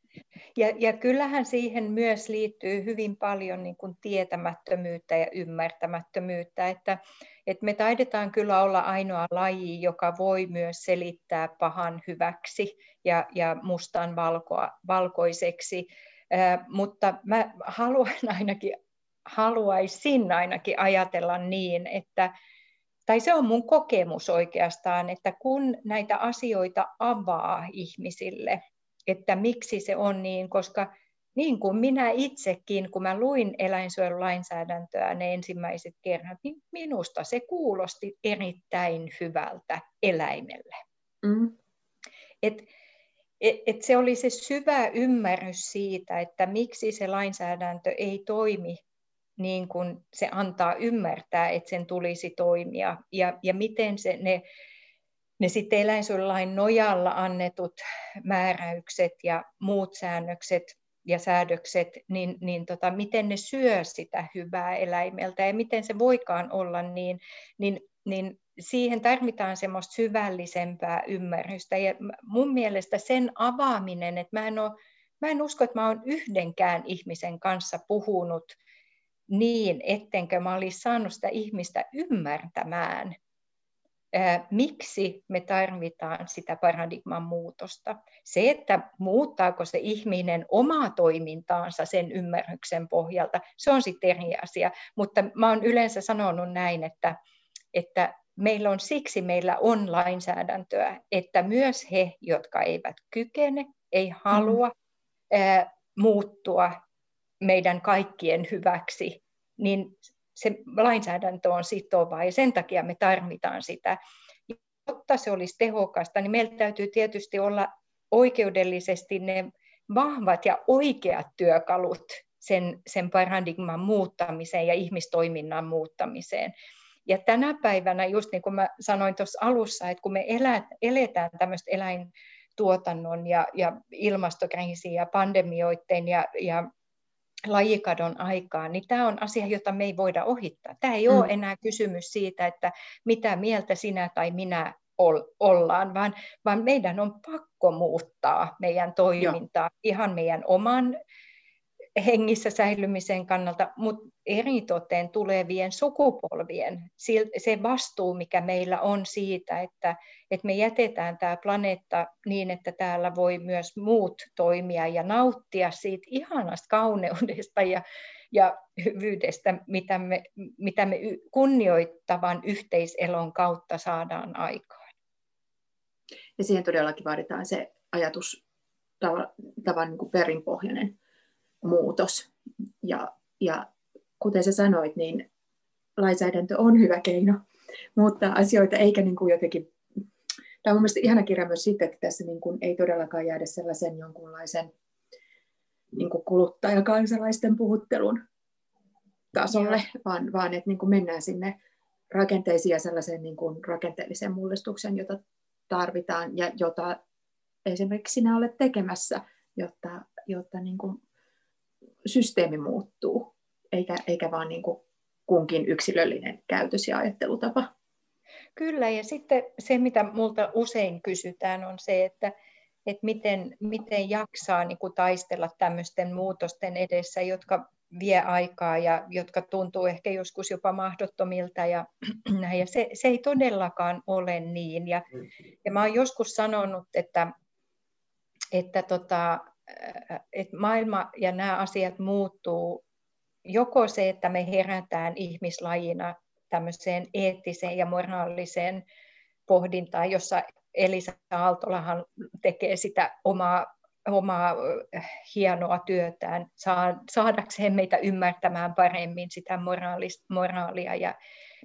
Ja, ja kyllähän siihen myös liittyy hyvin paljon niin kuin tietämättömyyttä ja ymmärtämättömyyttä, että, että me taidetaan kyllä olla ainoa laji, joka voi myös selittää pahan hyväksi ja, ja mustan valkoa, valkoiseksi, äh, mutta mä haluan ainakin, haluaisin ainakin ajatella niin, että, tai se on mun kokemus oikeastaan, että kun näitä asioita avaa ihmisille, että miksi se on niin, koska niin kuin minä itsekin, kun mä luin eläinsuojelulainsäädäntöä ne ensimmäiset kerrat, niin minusta se kuulosti erittäin hyvältä eläimelle. Mm. Et, et, et se oli se syvä ymmärrys siitä, että miksi se lainsäädäntö ei toimi niin kuin se antaa ymmärtää, että sen tulisi toimia ja, ja miten se, ne, ne sitten eläinsuojelulain nojalla annetut määräykset ja muut säännökset ja säädökset, niin, niin tota, miten ne syö sitä hyvää eläimeltä ja miten se voikaan olla niin, niin, niin siihen tarvitaan semmoista syvällisempää ymmärrystä. Ja mun mielestä sen avaaminen, että mä en, ole, mä en usko, että mä olen yhdenkään ihmisen kanssa puhunut niin, ettenkö mä olisi saanut sitä ihmistä ymmärtämään, miksi me tarvitaan sitä paradigman muutosta. Se, että muuttaako se ihminen omaa toimintaansa sen ymmärryksen pohjalta, se on sitten eri asia. Mutta mä oon yleensä sanonut näin, että, että meillä on siksi meillä on lainsäädäntöä, että myös he, jotka eivät kykene, ei halua mm. ää, muuttua meidän kaikkien hyväksi, niin se lainsäädäntö on sitovaa ja sen takia me tarvitaan sitä. Jotta se olisi tehokasta, niin meillä täytyy tietysti olla oikeudellisesti ne vahvat ja oikeat työkalut sen, sen paradigman muuttamiseen ja ihmistoiminnan muuttamiseen. Ja tänä päivänä, just niin kuin mä sanoin tuossa alussa, että kun me eletään tämmöistä eläintuotannon ja, ja ilmastokriisiä ja pandemioiden ja, ja lajikadon aikaa, niin tämä on asia, jota me ei voida ohittaa. Tämä ei mm. ole enää kysymys siitä, että mitä mieltä sinä tai minä ollaan, vaan, vaan meidän on pakko muuttaa meidän toimintaa Joo. ihan meidän oman hengissä säilymisen kannalta, mutta eritoten tulevien sukupolvien se vastuu, mikä meillä on siitä, että, että me jätetään tämä planeetta niin, että täällä voi myös muut toimia ja nauttia siitä ihanasta kauneudesta ja, ja hyvyydestä, mitä me, mitä me kunnioittavan yhteiselon kautta saadaan aikaan. Ja siihen todellakin vaaditaan se ajatus tavan, tavan niin perinpohjainen muutos. Ja, ja kuten sä sanoit, niin lainsäädäntö on hyvä keino muuttaa asioita, eikä niin kuin jotenkin... Tämä on mun mielestä ihana kirja myös siitä, että tässä niin kuin ei todellakaan jäädä sellaisen jonkunlaisen niin kuin kuluttajakansalaisten puhuttelun tasolle, vaan, vaan että niin kuin mennään sinne rakenteisiin ja sellaisen niin kuin rakenteellisen mullistuksen, jota tarvitaan ja jota esimerkiksi sinä olet tekemässä, jotta, jotta niin kuin systeemi muuttuu, eikä, eikä vaan niin kuin kunkin yksilöllinen käytös ja ajattelutapa. Kyllä, ja sitten se, mitä multa usein kysytään, on se, että, että miten, miten jaksaa niin kuin taistella tämmöisten muutosten edessä, jotka vie aikaa ja jotka tuntuu ehkä joskus jopa mahdottomilta. Ja, [CLEARS THROAT] ja se, se ei todellakaan ole niin. Ja, ja mä oon joskus sanonut, että, että tota, että maailma ja nämä asiat muuttuu joko se, että me herätään ihmislajina tämmöiseen eettiseen ja moraaliseen pohdintaan, jossa Elisa Aaltolahan tekee sitä omaa, omaa hienoa työtään saadakseen meitä ymmärtämään paremmin sitä moraalia ja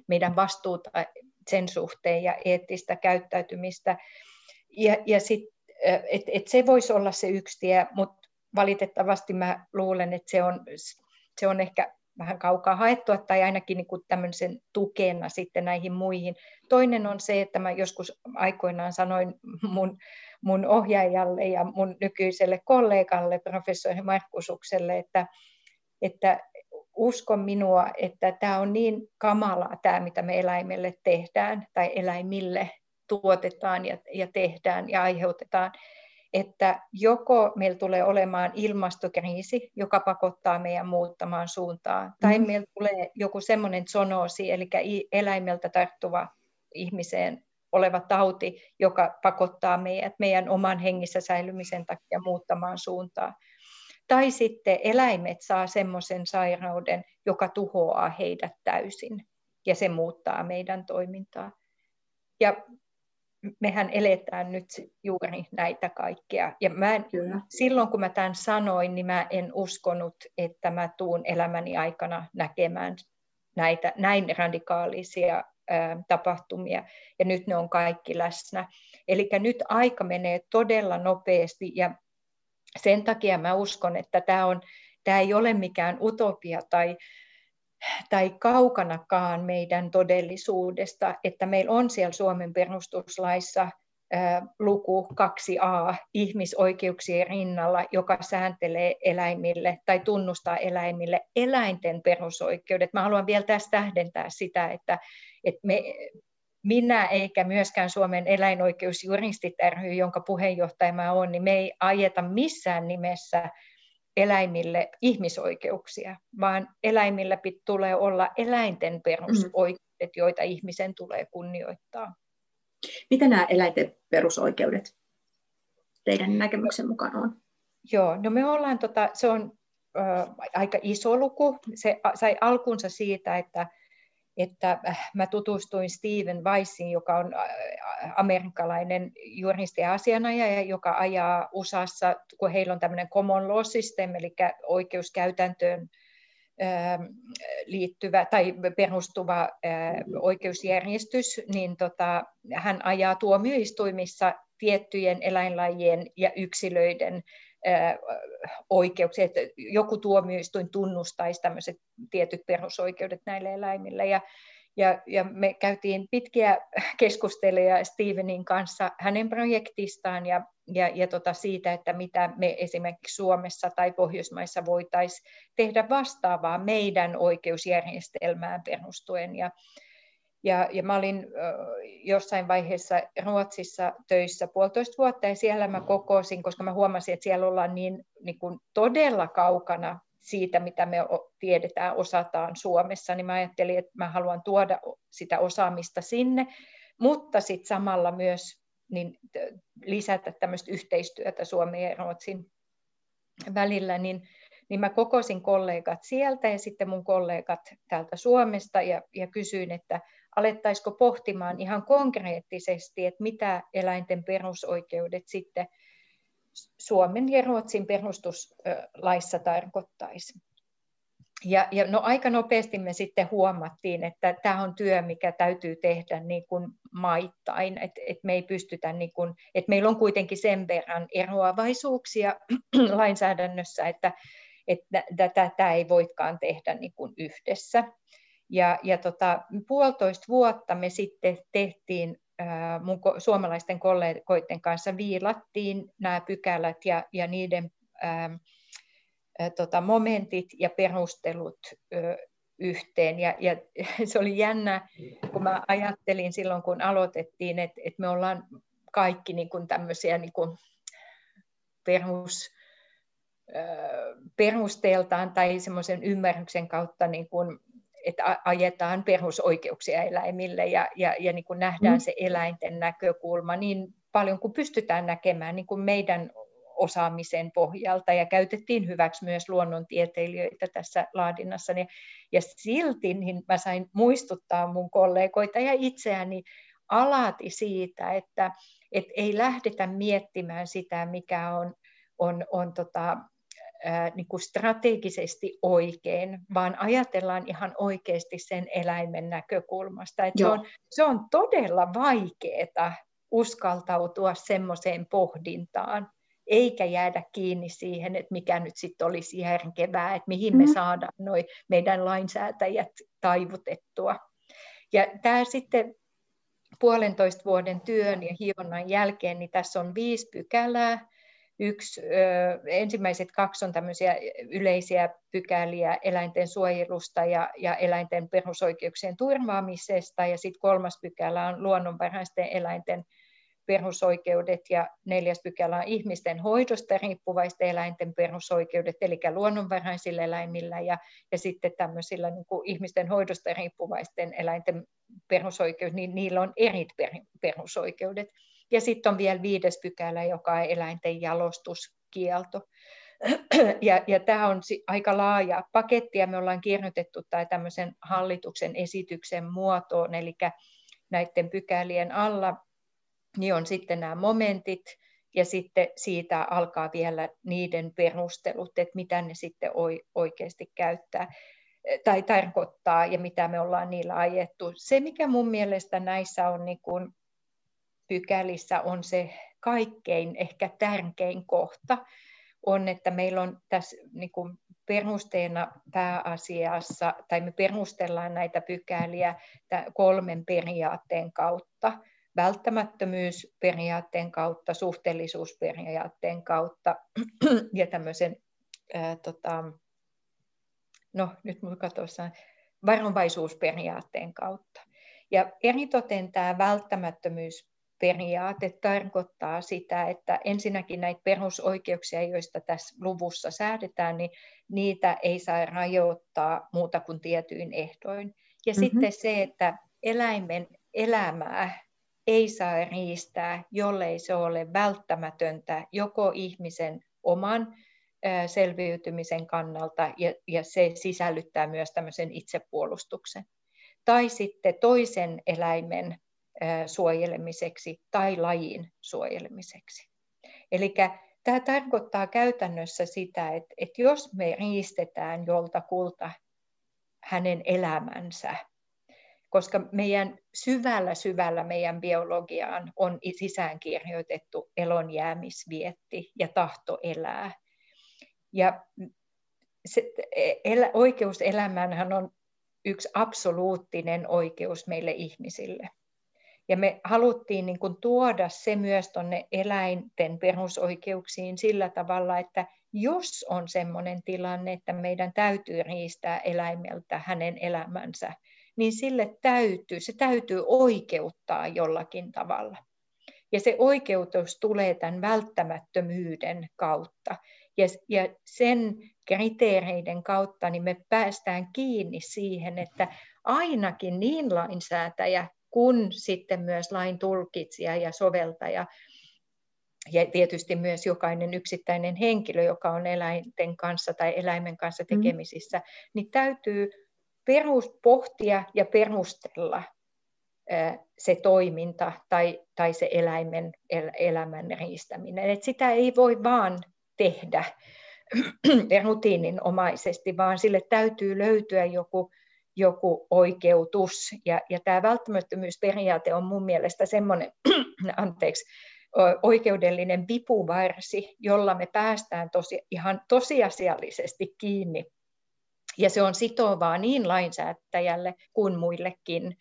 meidän vastuuta sen suhteen ja eettistä käyttäytymistä. Ja, ja sitten et, et se voisi olla se yksi tie, mutta valitettavasti mä luulen, että se on, se on ehkä vähän kaukaa haettua tai ainakin niin kuin tämmöisen tukena sitten näihin muihin. Toinen on se, että mä joskus aikoinaan sanoin mun, mun ohjaajalle ja mun nykyiselle kollegalle, professori Markusukselle, että, että uskon minua, että tämä on niin kamalaa tämä, mitä me eläimelle tehdään tai eläimille, tuotetaan ja, ja tehdään ja aiheutetaan, että joko meillä tulee olemaan ilmastokriisi, joka pakottaa meidän muuttamaan suuntaa, tai mm. meillä tulee joku semmoinen zonoosi, eli eläimeltä tarttuva ihmiseen oleva tauti, joka pakottaa meidät meidän oman hengissä säilymisen takia muuttamaan suuntaa. Tai sitten eläimet saa semmoisen sairauden, joka tuhoaa heidät täysin, ja se muuttaa meidän toimintaa. Ja mehän eletään nyt juuri näitä kaikkea. Ja mä en, silloin kun mä tämän sanoin, niin mä en uskonut, että mä tuun elämäni aikana näkemään näitä näin radikaalisia tapahtumia, ja nyt ne on kaikki läsnä. Eli nyt aika menee todella nopeasti, ja sen takia mä uskon, että tämä, on, tämä ei ole mikään utopia tai, tai kaukanakaan meidän todellisuudesta, että meillä on siellä Suomen perustuslaissa luku 2a ihmisoikeuksien rinnalla, joka sääntelee eläimille tai tunnustaa eläimille eläinten perusoikeudet. Mä haluan vielä tässä tähdentää sitä, että, että me, minä eikä myöskään Suomen eläinoikeusjuristit ry, jonka puheenjohtaja mä olen, niin me ei ajeta missään nimessä eläimille ihmisoikeuksia, vaan eläimillä tulee olla eläinten perusoikeudet, joita ihmisen tulee kunnioittaa. Mitä nämä eläinten perusoikeudet teidän näkemyksen mukaan on? Joo, no me ollaan, tota, se on ö, aika iso luku. Se sai alkunsa siitä, että, että äh, mä tutustuin Steven Weissin, joka on amerikkalainen juristi ja asianajaja, joka ajaa USAssa, kun heillä on tämmöinen common law system, eli oikeuskäytäntöön liittyvä tai perustuva oikeusjärjestys, niin tota, hän ajaa tuomioistuimissa tiettyjen eläinlajien ja yksilöiden oikeuksia, että joku tuomioistuin tunnustaisi tämmöiset tietyt perusoikeudet näille eläimille. Ja, ja, ja me käytiin pitkiä keskusteluja Stevenin kanssa hänen projektistaan ja ja, ja tota siitä, että mitä me esimerkiksi Suomessa tai Pohjoismaissa voitaisiin tehdä vastaavaa meidän oikeusjärjestelmään perustuen. Ja, ja, ja mä olin jossain vaiheessa Ruotsissa töissä puolitoista vuotta ja siellä mä kokosin, koska mä huomasin, että siellä ollaan niin, niin kuin todella kaukana siitä, mitä me tiedetään, osataan Suomessa, niin mä ajattelin, että mä haluan tuoda sitä osaamista sinne, mutta sitten samalla myös niin lisätä tämmöistä yhteistyötä Suomen ja Ruotsin välillä, niin, niin mä kokosin kollegat sieltä ja sitten mun kollegat täältä Suomesta ja, ja kysyin, että alettaisiko pohtimaan ihan konkreettisesti, että mitä eläinten perusoikeudet sitten Suomen ja Ruotsin perustuslaissa tarkoittaisi. Ja, ja no aika nopeasti me sitten huomattiin, että tämä on työ, mikä täytyy tehdä niin kuin maittain, että et me ei pystytä, niin kuin, että meillä on kuitenkin sen verran eroavaisuuksia [CLEARS THROAT] lainsäädännössä, että, että tätä ei voikaan tehdä niin kuin yhdessä. Ja, ja tota, puolitoista vuotta me sitten tehtiin mun suomalaisten kollegoiden kanssa viilattiin nämä pykälät ja, ja niiden ää, tota, momentit ja perustelut ö, yhteen. Ja, ja [LAUGHS] se oli jännä, kun mä ajattelin silloin, kun aloitettiin, että, että me ollaan kaikki niin kuin tämmöisiä niin kuin perus, perusteeltaan tai semmoisen ymmärryksen kautta, niin kuin, että ajetaan perusoikeuksia eläimille ja, ja, ja niin kuin nähdään mm. se eläinten näkökulma niin paljon kuin pystytään näkemään niin kuin meidän osaamisen pohjalta ja käytettiin hyväksi myös luonnontieteilijöitä tässä laadinnassa. Ja silti niin mä sain muistuttaa mun kollegoita ja itseäni alati siitä, että, että ei lähdetä miettimään sitä, mikä on, on, on tota, niin kuin strategisesti oikein, vaan ajatellaan ihan oikeasti sen eläimen näkökulmasta. Että se, on, se on todella vaikeaa uskaltautua semmoiseen pohdintaan, eikä jäädä kiinni siihen, että mikä nyt sitten olisi järkevää, että mihin me mm. saadaan noi meidän lainsäätäjät taivutettua. Ja tämä sitten puolentoista vuoden työn ja hionnan jälkeen, niin tässä on viisi pykälää. Yksi, ö, ensimmäiset kaksi on tämmöisiä yleisiä pykäliä eläinten suojelusta ja, ja eläinten perusoikeuksien turvaamisesta, ja sitten kolmas pykälä on luonnonvaraisten eläinten perusoikeudet ja neljäs pykälä on ihmisten hoidosta riippuvaisten eläinten perusoikeudet, eli luonnonvaraisilla eläimillä ja, ja sitten tämmöisillä niin kuin ihmisten hoidosta riippuvaisten eläinten perusoikeudet, niin niillä on eri perusoikeudet. Ja sitten on vielä viides pykälä, joka on eläinten jalostuskielto. [CLEARS THROAT] Ja, ja tämä on aika laaja paketti, ja me ollaan kirjoitettu tai tämmöisen hallituksen esityksen muotoon, eli näiden pykälien alla niin on sitten nämä momentit, ja sitten siitä alkaa vielä niiden perustelut, että mitä ne sitten oikeasti käyttää tai tarkoittaa ja mitä me ollaan niillä ajettu. Se, mikä mun mielestä näissä on niin kuin pykälissä, on se kaikkein ehkä tärkein kohta, on, että meillä on tässä niin kuin perusteena pääasiassa, tai me perustellaan näitä pykäliä kolmen periaatteen kautta. Välttämättömyysperiaatteen kautta, suhteellisuusperiaatteen kautta [CLEARS THROAT] ja tämmöisen, ää, tota, no nyt mun varovaisuusperiaatteen kautta. Ja eritoten tämä välttämättömyys periaate tarkoittaa sitä, että ensinnäkin näitä perusoikeuksia, joista tässä luvussa säädetään, niin niitä ei saa rajoittaa muuta kuin tietyin ehdoin. Ja mm-hmm. sitten se, että eläimen elämää ei saa riistää, jollei se ole välttämätöntä joko ihmisen oman selviytymisen kannalta, ja, ja se sisällyttää myös tämmöisen itsepuolustuksen. Tai sitten toisen eläimen suojelemiseksi tai lajin suojelemiseksi. Eli tämä tarkoittaa käytännössä sitä, että, että jos me riistetään joltakulta hänen elämänsä, koska meidän syvällä syvällä meidän biologiaan on sisäänkirjoitettu elonjäämisvietti ja tahto elää. Ja se, el, oikeus elämään on yksi absoluuttinen oikeus meille ihmisille. Ja me haluttiin niin kuin tuoda se myös tuonne eläinten perusoikeuksiin sillä tavalla, että jos on sellainen tilanne, että meidän täytyy riistää eläimeltä hänen elämänsä, niin sille täytyy, se täytyy oikeuttaa jollakin tavalla. Ja se oikeutus tulee tämän välttämättömyyden kautta. Ja, ja sen kriteereiden kautta niin me päästään kiinni siihen, että ainakin niin lainsäätäjä kun sitten myös lain tulkitsija ja soveltaja ja tietysti myös jokainen yksittäinen henkilö, joka on eläinten kanssa tai eläimen kanssa mm. tekemisissä, mm. niin täytyy perus, pohtia ja perustella se toiminta tai, tai se eläimen el, elämän riistäminen. Et sitä ei voi vaan tehdä [CLEARS THROAT] rutiininomaisesti, vaan sille täytyy löytyä joku joku oikeutus. Ja, ja tämä välttämättömyysperiaate on mun mielestä semmoinen, [CLEARS THROAT] anteeksi, oikeudellinen vipuvarsi, jolla me päästään tosi, ihan tosiasiallisesti kiinni. Ja se on sitovaa niin lainsäätäjälle kuin muillekin.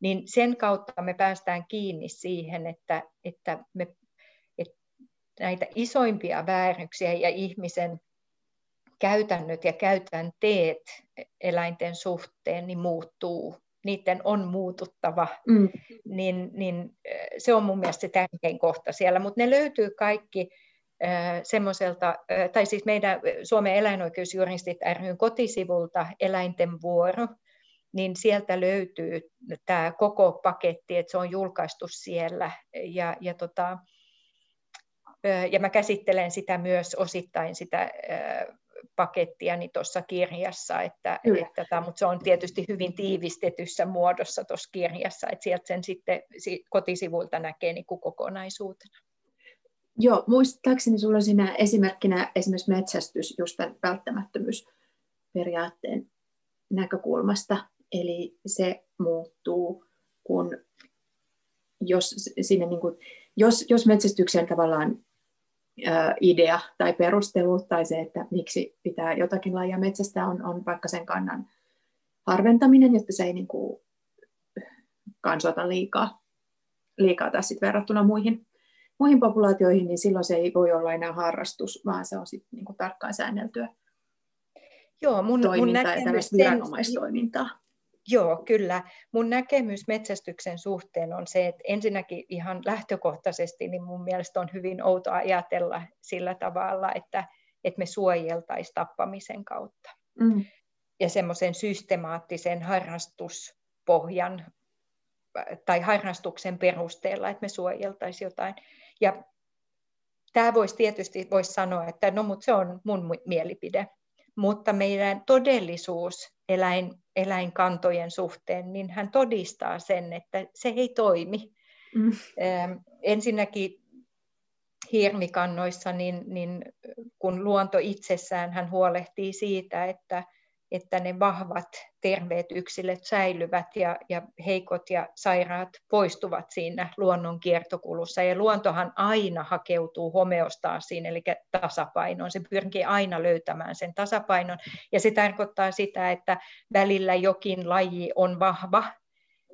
Niin sen kautta me päästään kiinni siihen, että, että, me, että näitä isoimpia vääryksiä ja ihmisen käytännöt ja käytänteet eläinten suhteen niin muuttuu, niiden on muututtava, mm. niin, niin se on mun mielestä se tärkein kohta siellä, mutta ne löytyy kaikki semmoiselta, tai siis meidän Suomen eläinoikeusjuristit ryn kotisivulta eläinten vuoro, niin sieltä löytyy tämä koko paketti, että se on julkaistu siellä. Ja, ja, tota, ja mä käsittelen sitä myös osittain sitä pakettiani niin tuossa kirjassa, että, että tämä, mutta se on tietysti hyvin tiivistetyssä muodossa tuossa kirjassa, että sieltä sen sitten kotisivuilta näkee niin kuin kokonaisuutena. Joo, muistaakseni sinulla on siinä esimerkkinä esimerkiksi metsästys just tämän välttämättömyysperiaatteen näkökulmasta, eli se muuttuu, kun jos, siinä niin kuin, jos, jos metsästyksen tavallaan idea tai perustelu tai se, että miksi pitää jotakin lajia metsästä on, on vaikka sen kannan harventaminen, jotta se ei niin kuin kansota liikaa, liikaa taas sit verrattuna muihin, muihin populaatioihin, niin silloin se ei voi olla enää harrastus, vaan se on sitten niin kuin tarkkaan säänneltyä Joo, mun, toimintaa mun ja tällaista viranomaistoimintaa. Joo, kyllä. Mun näkemys metsästyksen suhteen on se, että ensinnäkin ihan lähtökohtaisesti niin mun mielestä on hyvin outo ajatella sillä tavalla, että, että me suojeltaisiin tappamisen kautta. Mm. Ja semmoisen systemaattisen harrastuspohjan tai harrastuksen perusteella, että me suojeltaisiin jotain. Ja tämä voisi tietysti voisi sanoa, että no mutta se on mun mielipide mutta meidän todellisuus eläin, eläinkantojen suhteen, niin hän todistaa sen, että se ei toimi. Mm. Ensinnäkin hirmikannoissa, niin, niin kun luonto itsessään hän huolehtii siitä, että, että ne vahvat, terveet yksilöt säilyvät ja, ja heikot ja sairaat poistuvat siinä luonnon kiertokulussa. Ja luontohan aina hakeutuu homeostaasiin, eli tasapainoon. Se pyrkii aina löytämään sen tasapainon. Ja se tarkoittaa sitä, että välillä jokin laji on vahva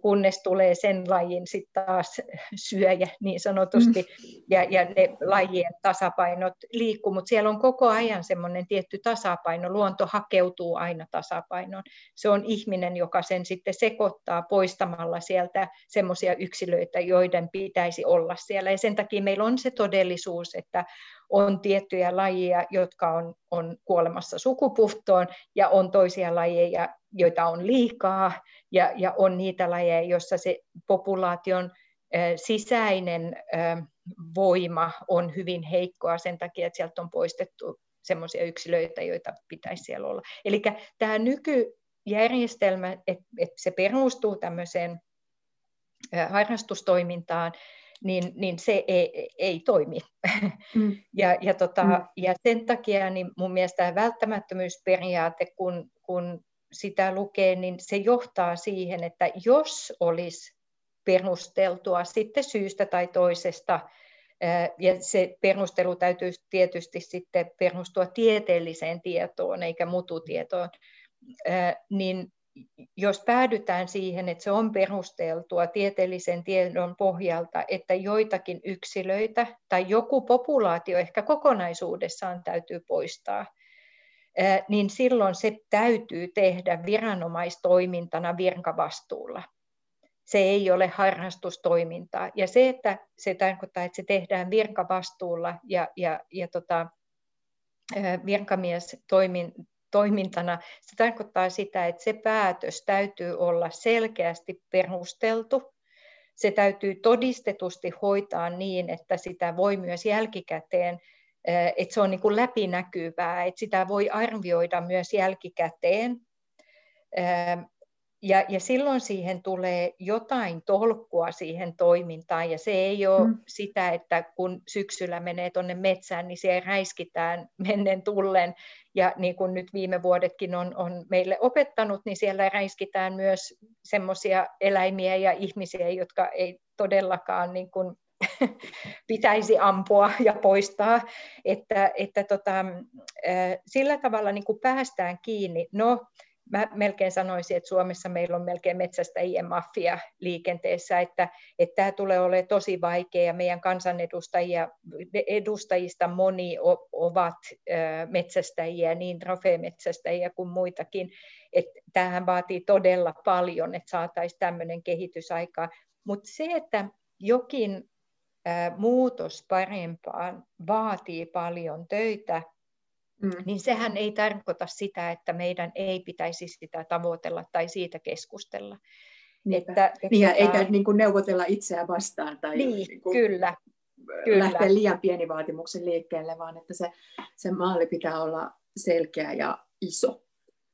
kunnes tulee sen lajin sitten taas syöjä niin sanotusti, mm. ja, ja ne lajien tasapainot liikkuu, mutta siellä on koko ajan semmoinen tietty tasapaino, luonto hakeutuu aina tasapainoon. Se on ihminen, joka sen sitten sekoittaa poistamalla sieltä semmoisia yksilöitä, joiden pitäisi olla siellä, ja sen takia meillä on se todellisuus, että on tiettyjä lajeja, jotka on, on kuolemassa sukupuhtoon, ja on toisia lajeja, joita on liikaa, ja, ja on niitä lajeja, joissa se populaation sisäinen voima on hyvin heikkoa sen takia, että sieltä on poistettu sellaisia yksilöitä, joita pitäisi siellä olla. Eli tämä nykyjärjestelmä, että et se perustuu tämmöiseen harrastustoimintaan, niin, niin se ei, ei toimi. Mm. [LAUGHS] ja, ja, tota, mm. ja sen takia niin mun mielestä tämä välttämättömyysperiaate, kun, kun sitä lukee, niin se johtaa siihen, että jos olisi perusteltua sitten syystä tai toisesta, ja se perustelu täytyy tietysti sitten perustua tieteelliseen tietoon eikä mututietoon, niin jos päädytään siihen, että se on perusteltua tieteellisen tiedon pohjalta, että joitakin yksilöitä tai joku populaatio ehkä kokonaisuudessaan täytyy poistaa, niin silloin se täytyy tehdä viranomaistoimintana virkavastuulla. Se ei ole harrastustoimintaa. Ja se, että se tarkoittaa, että se tehdään virkavastuulla ja, ja, ja tota, virkamies toimin, toimintana, se tarkoittaa sitä, että se päätös täytyy olla selkeästi perusteltu. Se täytyy todistetusti hoitaa niin, että sitä voi myös jälkikäteen että se on niin kuin läpinäkyvää, että sitä voi arvioida myös jälkikäteen. Ja, ja silloin siihen tulee jotain tolkkua siihen toimintaan, ja se ei ole mm. sitä, että kun syksyllä menee tuonne metsään, niin siellä räiskitään mennen tullen, ja niin kuin nyt viime vuodetkin on, on meille opettanut, niin siellä räiskitään myös semmoisia eläimiä ja ihmisiä, jotka ei todellakaan niin kuin [LAUGHS] pitäisi ampua ja poistaa, että, että tota, sillä tavalla niin kuin päästään kiinni. No, mä melkein sanoisin, että Suomessa meillä on melkein metsästäjien mafia liikenteessä, että, että tämä tulee olemaan tosi vaikea ja meidän kansanedustajia, edustajista moni ovat metsästäjiä, niin trofeemetsästäjiä kuin muitakin. Että tämähän vaatii todella paljon, että saataisiin tämmöinen kehitys aikaa. Mutta se, että jokin muutos parempaan vaatii paljon töitä, mm. niin sehän ei tarkoita sitä, että meidän ei pitäisi sitä tavoitella tai siitä keskustella. Että, että, niin, tota... Eikä niin kuin neuvotella itseään vastaan tai niin, niin kuin kyllä, kyllä. lähteä liian pieni vaatimuksen liikkeelle, vaan että se, se malli pitää olla selkeä ja iso.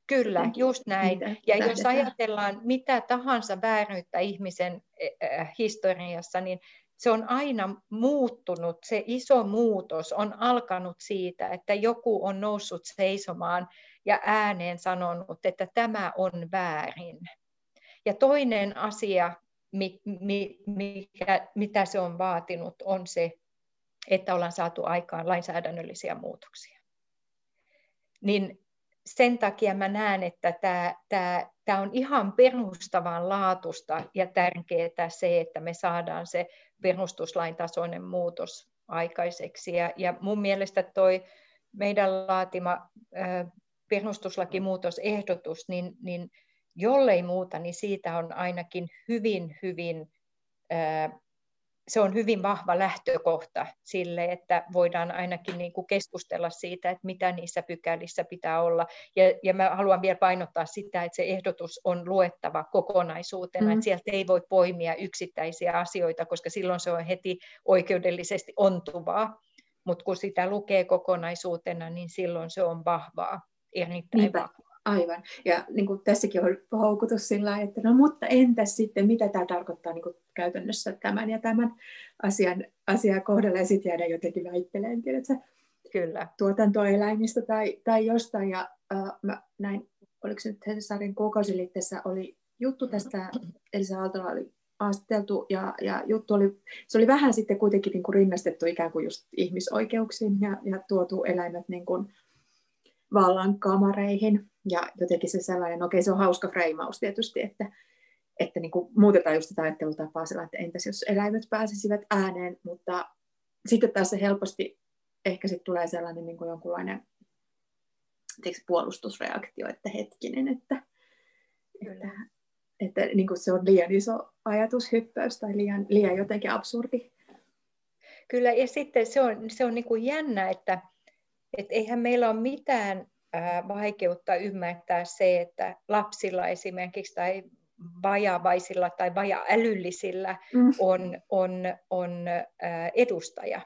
Kyllä, just näin. Mitä ja lähdetään. jos ajatellaan mitä tahansa vääryyttä ihmisen äh, historiassa, niin se on aina muuttunut, se iso muutos on alkanut siitä, että joku on noussut seisomaan ja ääneen sanonut, että tämä on väärin. Ja toinen asia, mikä, mitä se on vaatinut, on se, että ollaan saatu aikaan lainsäädännöllisiä muutoksia. Niin sen takia mä näen, että tämä, tämä, tämä on ihan perustavan laatusta ja tärkeää se, että me saadaan se perustuslain tasoinen muutos aikaiseksi. Ja, ja mun mielestä toi meidän laatima perustuslakimuutosehdotus, niin, niin jollei muuta, niin siitä on ainakin hyvin, hyvin se on hyvin vahva lähtökohta sille, että voidaan ainakin niin kuin keskustella siitä, että mitä niissä pykälissä pitää olla. Ja, ja mä haluan vielä painottaa sitä, että se ehdotus on luettava kokonaisuutena, mm. että sieltä ei voi poimia yksittäisiä asioita, koska silloin se on heti oikeudellisesti ontuvaa. Mutta kun sitä lukee kokonaisuutena, niin silloin se on vahvaa, erittäin Niinpä. vahvaa. Aivan. Ja niin kuin tässäkin on houkutus sillä että no mutta entäs sitten, mitä tämä tarkoittaa niin kuin käytännössä tämän ja tämän asian, asian kohdalla, ja sitten jäädä jotenkin väittelemään, tiedätkö, Kyllä. tuotantoeläimistä tai, tai jostain. Ja äh, mä näin oliko se nyt Hesarin kuukausiliitteessä, oli juttu tästä, Elisa Aaltola oli haastateltu ja, ja juttu oli, se oli vähän sitten kuitenkin niin kuin rinnastettu ikään kuin just ihmisoikeuksiin ja, ja tuotu eläimet niin kuin vallan kamareihin ja jotenkin se sellainen, okei se on hauska freimaus tietysti, että, että niin kuin muutetaan just sitä ajattelutapaa sillä, että entäs jos eläimet pääsisivät ääneen, mutta sitten taas se helposti ehkä sitten tulee sellainen niin kuin jonkunlainen tiedätkö, puolustusreaktio, että hetkinen, että, että, että niin kuin se on liian iso ajatushyppäys tai liian, liian jotenkin absurdi. Kyllä, ja sitten se on, se on niin kuin jännä, että, että eihän meillä ole mitään vaikeutta ymmärtää se, että lapsilla esimerkiksi tai vajavaisilla tai vaja-älyllisillä mm. on, on, on edustaja.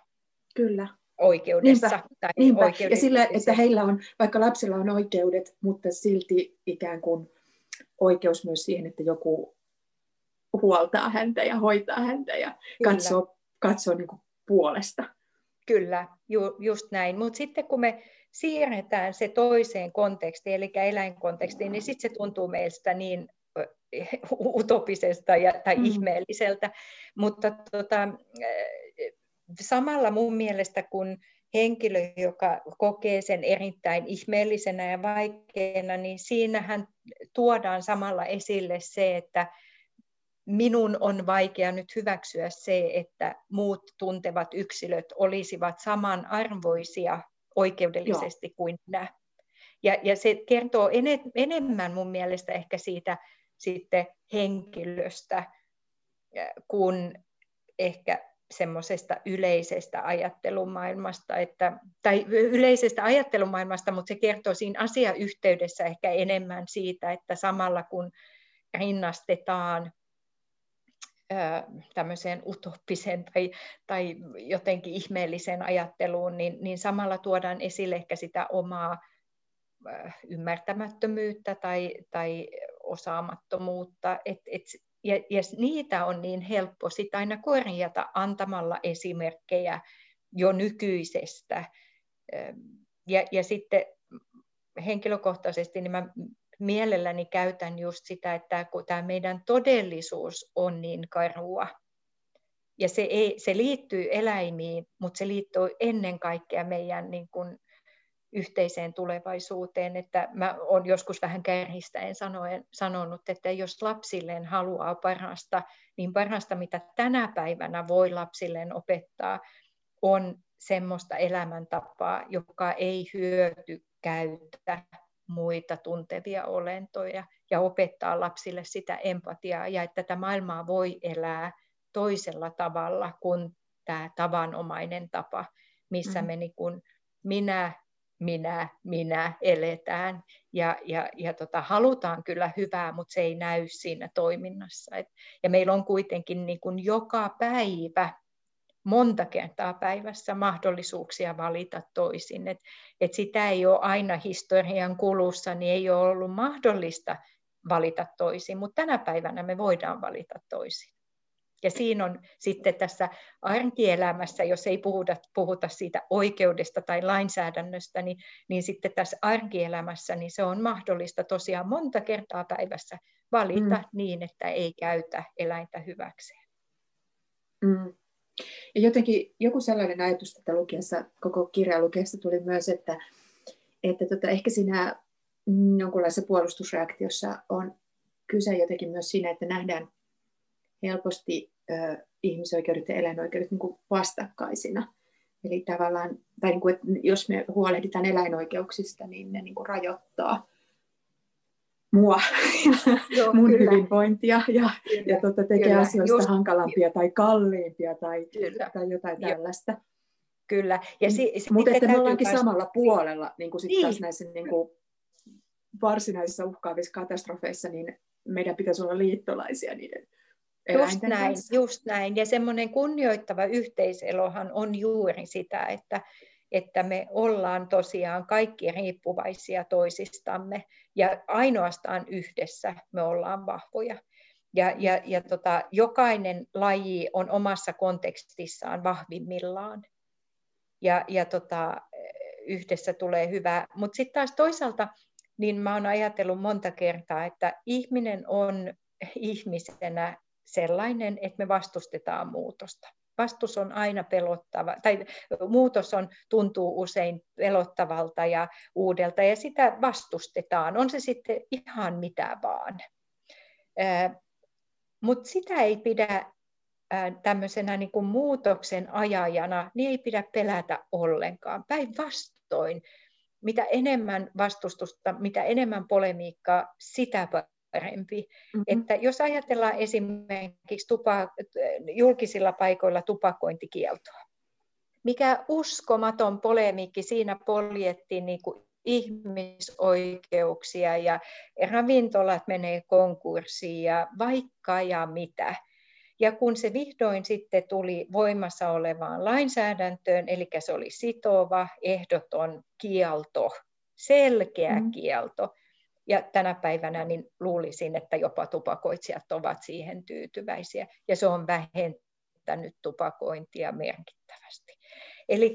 Kyllä oikeudessa. Niinpä, tai niinpä. Ja sillä, että heillä on, vaikka lapsilla on oikeudet, mutta silti ikään kuin oikeus myös siihen, että joku huoltaa häntä ja hoitaa häntä ja Kyllä. katsoo, katsoo niin puolesta. Kyllä, ju, just näin. Mutta sitten kun me siirretään se toiseen kontekstiin, eli eläinkontekstiin, niin sitten se tuntuu meistä niin [LAUGHS] utopisesta ja, tai mm. ihmeelliseltä. Mutta tota, samalla mun mielestä, kun henkilö, joka kokee sen erittäin ihmeellisenä ja vaikeana, niin siinähän tuodaan samalla esille se, että minun on vaikea nyt hyväksyä se, että muut tuntevat yksilöt olisivat samanarvoisia oikeudellisesti Joo. kuin minä. Ja, ja se kertoo ene, enemmän mun mielestä ehkä siitä sitten henkilöstä kuin ehkä semmoisesta yleisestä ajattelumaailmasta, että, tai yleisestä ajattelumaailmasta, mutta se kertoo siinä asiayhteydessä ehkä enemmän siitä, että samalla kun rinnastetaan tämmöiseen utopiseen tai, tai jotenkin ihmeelliseen ajatteluun, niin, niin samalla tuodaan esille ehkä sitä omaa ymmärtämättömyyttä tai, tai osaamattomuutta. Et, et ja, ja niitä on niin helppo sitä aina korjata antamalla esimerkkejä jo nykyisestä. Ja, ja sitten henkilökohtaisesti niin mä mielelläni käytän just sitä, että kun tämä meidän todellisuus on niin karua, ja se, ei, se liittyy eläimiin, mutta se liittyy ennen kaikkea meidän niin kuin, yhteiseen tulevaisuuteen. Että mä olen joskus vähän kärjistäen sanoen, sanonut, että jos lapsilleen haluaa parasta, niin parasta mitä tänä päivänä voi lapsilleen opettaa, on semmoista elämäntapaa, joka ei hyöty käytä muita tuntevia olentoja ja opettaa lapsille sitä empatiaa ja että tätä maailmaa voi elää toisella tavalla kuin tämä tavanomainen tapa, missä mm-hmm. me niin kuin minä minä, minä eletään ja, ja, ja tota, halutaan kyllä hyvää, mutta se ei näy siinä toiminnassa. Et, ja meillä on kuitenkin niin kuin joka päivä monta kertaa päivässä mahdollisuuksia valita toisin. Et, et sitä ei ole aina historian kulussa, niin ei ole ollut mahdollista valita toisin, mutta tänä päivänä me voidaan valita toisin. Ja siinä on sitten tässä arkielämässä, jos ei puhuta, puhuta siitä oikeudesta tai lainsäädännöstä, niin, niin sitten tässä arkielämässä niin se on mahdollista tosiaan monta kertaa päivässä valita mm. niin, että ei käytä eläintä hyväkseen. Mm. Ja jotenkin joku sellainen ajatus tätä lukiessa, koko kirja lukiessa tuli myös, että, että tota, ehkä siinä jonkunlaisessa puolustusreaktiossa on kyse jotenkin myös siinä, että nähdään helposti ö, ihmisoikeudet ja eläinoikeudet niin kuin vastakkaisina. Eli tavallaan, tai niin kuin, että jos me huolehditaan eläinoikeuksista, niin ne niin kuin rajoittaa mua [LAUGHS] Joo, mun kyllä. hyvinvointia ja, kyllä, ja tota, tekee kyllä. asioista Just, hankalampia tai kalliimpia tai, kyllä. tai jotain tällaista. Kyllä. Ja si, si, Mutta että me ollaankin päästä... samalla puolella niin kuin sit niin. taas näissä niin kuin varsinaisissa uhkaavissa katastrofeissa, niin meidän pitäisi olla liittolaisia niiden Just näin, kanssa. just näin. Ja semmoinen kunnioittava yhteiselohan on juuri sitä, että, että me ollaan tosiaan kaikki riippuvaisia toisistamme ja ainoastaan yhdessä me ollaan vahvoja. Ja, ja, ja tota, jokainen laji on omassa kontekstissaan vahvimmillaan. Ja, ja tota, yhdessä tulee hyvää. Mutta sitten taas toisaalta niin mä oon ajatellut monta kertaa, että ihminen on ihmisenä sellainen, että me vastustetaan muutosta. Vastus on aina pelottava, tai muutos on, tuntuu usein pelottavalta ja uudelta, ja sitä vastustetaan, on se sitten ihan mitä vaan. Mutta sitä ei pidä tämmöisenä niin kuin muutoksen ajajana, niin ei pidä pelätä ollenkaan. Päinvastoin, mitä enemmän vastustusta, mitä enemmän polemiikkaa, sitä parempi. Mm-hmm. Että jos ajatellaan esimerkiksi tupa, julkisilla paikoilla tupakointikieltoa, mikä uskomaton polemiikki siinä poljettiin niin kuin ihmisoikeuksia ja ravintolat menee konkurssiin ja vaikka ja mitä. Ja kun se vihdoin sitten tuli voimassa olevaan lainsäädäntöön, eli se oli sitova, ehdoton kielto, selkeä mm. kielto, ja tänä päivänä niin luulisin, että jopa tupakoitsijat ovat siihen tyytyväisiä, ja se on vähentänyt tupakointia merkittävästi. Eli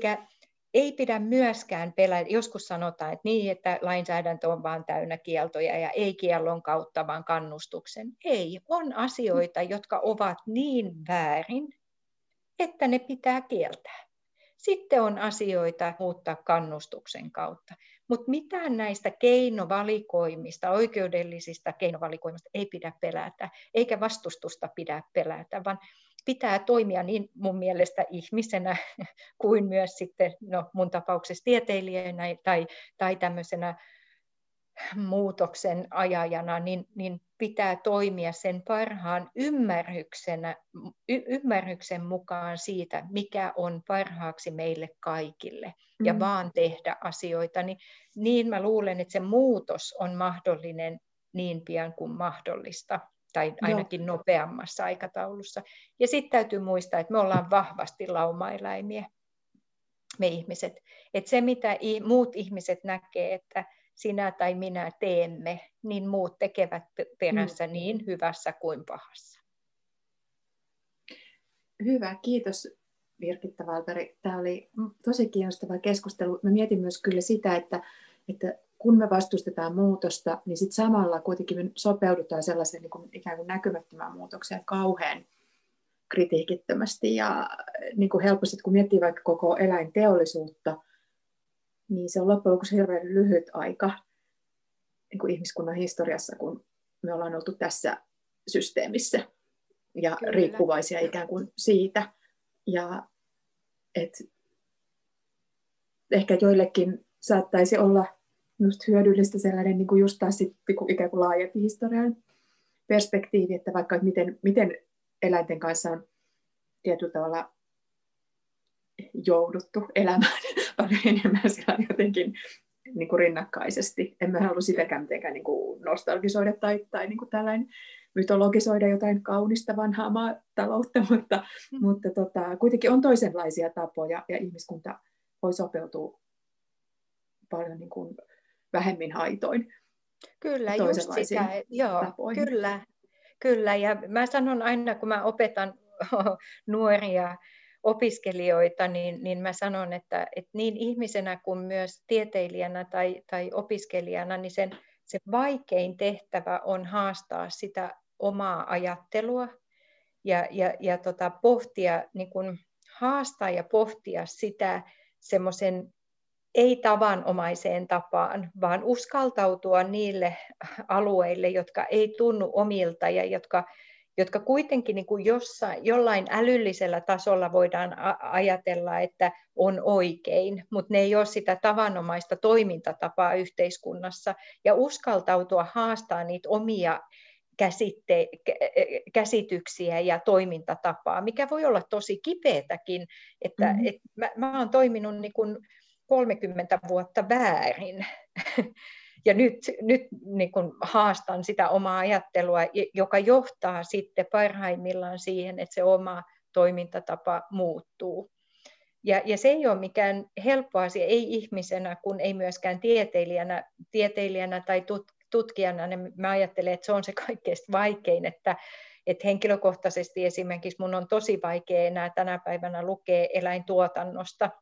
ei pidä myöskään pelätä, joskus sanotaan, että niin, että lainsäädäntö on vain täynnä kieltoja ja ei kiellon kautta, vaan kannustuksen. Ei, on asioita, jotka ovat niin väärin, että ne pitää kieltää. Sitten on asioita muuttaa kannustuksen kautta. Mutta mitään näistä keinovalikoimista, oikeudellisista keinovalikoimista ei pidä pelätä, eikä vastustusta pidä pelätä, vaan pitää toimia niin mun mielestä ihmisenä [LAUGHS] kuin myös sitten, no mun tapauksessa tieteilijänä tai, tai tämmöisenä muutoksen ajajana, niin, niin pitää toimia sen parhaan ymmärryksenä, y- ymmärryksen mukaan siitä, mikä on parhaaksi meille kaikille, ja mm. vaan tehdä asioita. Niin, niin mä luulen, että se muutos on mahdollinen niin pian kuin mahdollista tai ainakin Joo. nopeammassa aikataulussa. Ja sitten täytyy muistaa, että me ollaan vahvasti laumaeläimiä, me ihmiset. Että se, mitä muut ihmiset näkee, että sinä tai minä teemme, niin muut tekevät perässä mm. niin hyvässä kuin pahassa. Hyvä, kiitos Virkitta Valtari. Tämä oli tosi kiinnostava keskustelu. Mä mietin myös kyllä sitä, että, että kun me vastustetaan muutosta, niin sitten samalla kuitenkin me sopeudutaan sellaiseen niin kuin ikään kuin näkymättömään muutokseen kauhean kritiikittömästi. Ja niin kuin helposti, kun miettii vaikka koko eläinteollisuutta, niin se on loppujen lopuksi hirveän lyhyt aika niin kuin ihmiskunnan historiassa, kun me ollaan oltu tässä systeemissä ja Kyllä. riippuvaisia ikään kuin siitä. Ja et ehkä joillekin saattaisi olla just hyödyllistä sellainen niin kuin just taas sit, niin kuin ikään kuin laajempi historian perspektiivi, että vaikka että miten, miten eläinten kanssa on tietyllä tavalla jouduttu elämään [LAUGHS] paljon enemmän siellä jotenkin niin kuin rinnakkaisesti. Emme halua sitäkään mitenkään niin kuin nostalgisoida tai, tai niin kuin tällainen mytologisoida jotain kaunista vanhaa maataloutta, [LAUGHS] mutta, mm. mutta tota, kuitenkin on toisenlaisia tapoja ja ihmiskunta voi sopeutua paljon niin kuin vähemmin haitoin. Kyllä, just sitä. Joo, tapoihin. kyllä, kyllä. Ja mä sanon aina, kun mä opetan [LAUGHS] nuoria opiskelijoita, niin, niin mä sanon, että, että niin ihmisenä kuin myös tieteilijänä tai, tai opiskelijana, niin sen, se vaikein tehtävä on haastaa sitä omaa ajattelua ja, ja, ja tota, pohtia, niin kun, haastaa ja pohtia sitä semmoisen ei tavanomaiseen tapaan, vaan uskaltautua niille alueille, jotka ei tunnu omilta ja jotka, jotka kuitenkin niin kuin jossain, jollain älyllisellä tasolla voidaan ajatella, että on oikein, mutta ne ei ole sitä tavanomaista toimintatapaa yhteiskunnassa. Ja uskaltautua haastaa niitä omia käsitte, käsityksiä ja toimintatapaa, mikä voi olla tosi kipeätäkin, että mm-hmm. et mä, mä oon toiminut niin kuin 30 vuotta väärin. [LAUGHS] Ja nyt, nyt niin kuin haastan sitä omaa ajattelua, joka johtaa sitten parhaimmillaan siihen, että se oma toimintatapa muuttuu. Ja, ja se ei ole mikään helppo asia, ei ihmisenä, kun ei myöskään tieteilijänä, tieteilijänä tai tutkijana. Niin mä ajattelen, että se on se kaikkein vaikein, että, että henkilökohtaisesti esimerkiksi mun on tosi vaikea enää tänä päivänä lukea eläintuotannosta –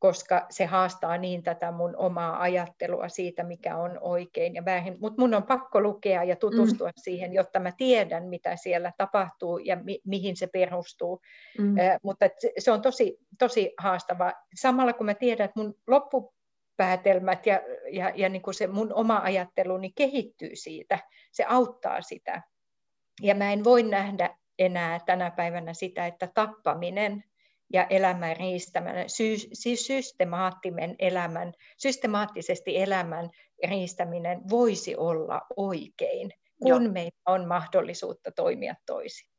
koska se haastaa niin tätä mun omaa ajattelua siitä, mikä on oikein ja väärin. Mutta mun on pakko lukea ja tutustua mm. siihen, jotta mä tiedän, mitä siellä tapahtuu ja mi- mihin se perustuu. Mm. Äh, mutta se on tosi, tosi haastava. Samalla kun mä tiedän, että mun loppupäätelmät ja, ja, ja niin kuin se mun oma ajatteluni kehittyy siitä, se auttaa sitä. Ja mä en voi nähdä enää tänä päivänä sitä, että tappaminen ja elämän riistäminen, siis systemaattinen elämän, systemaattisesti elämän riistäminen voisi olla oikein, kun Joo. meillä on mahdollisuutta toimia toisin.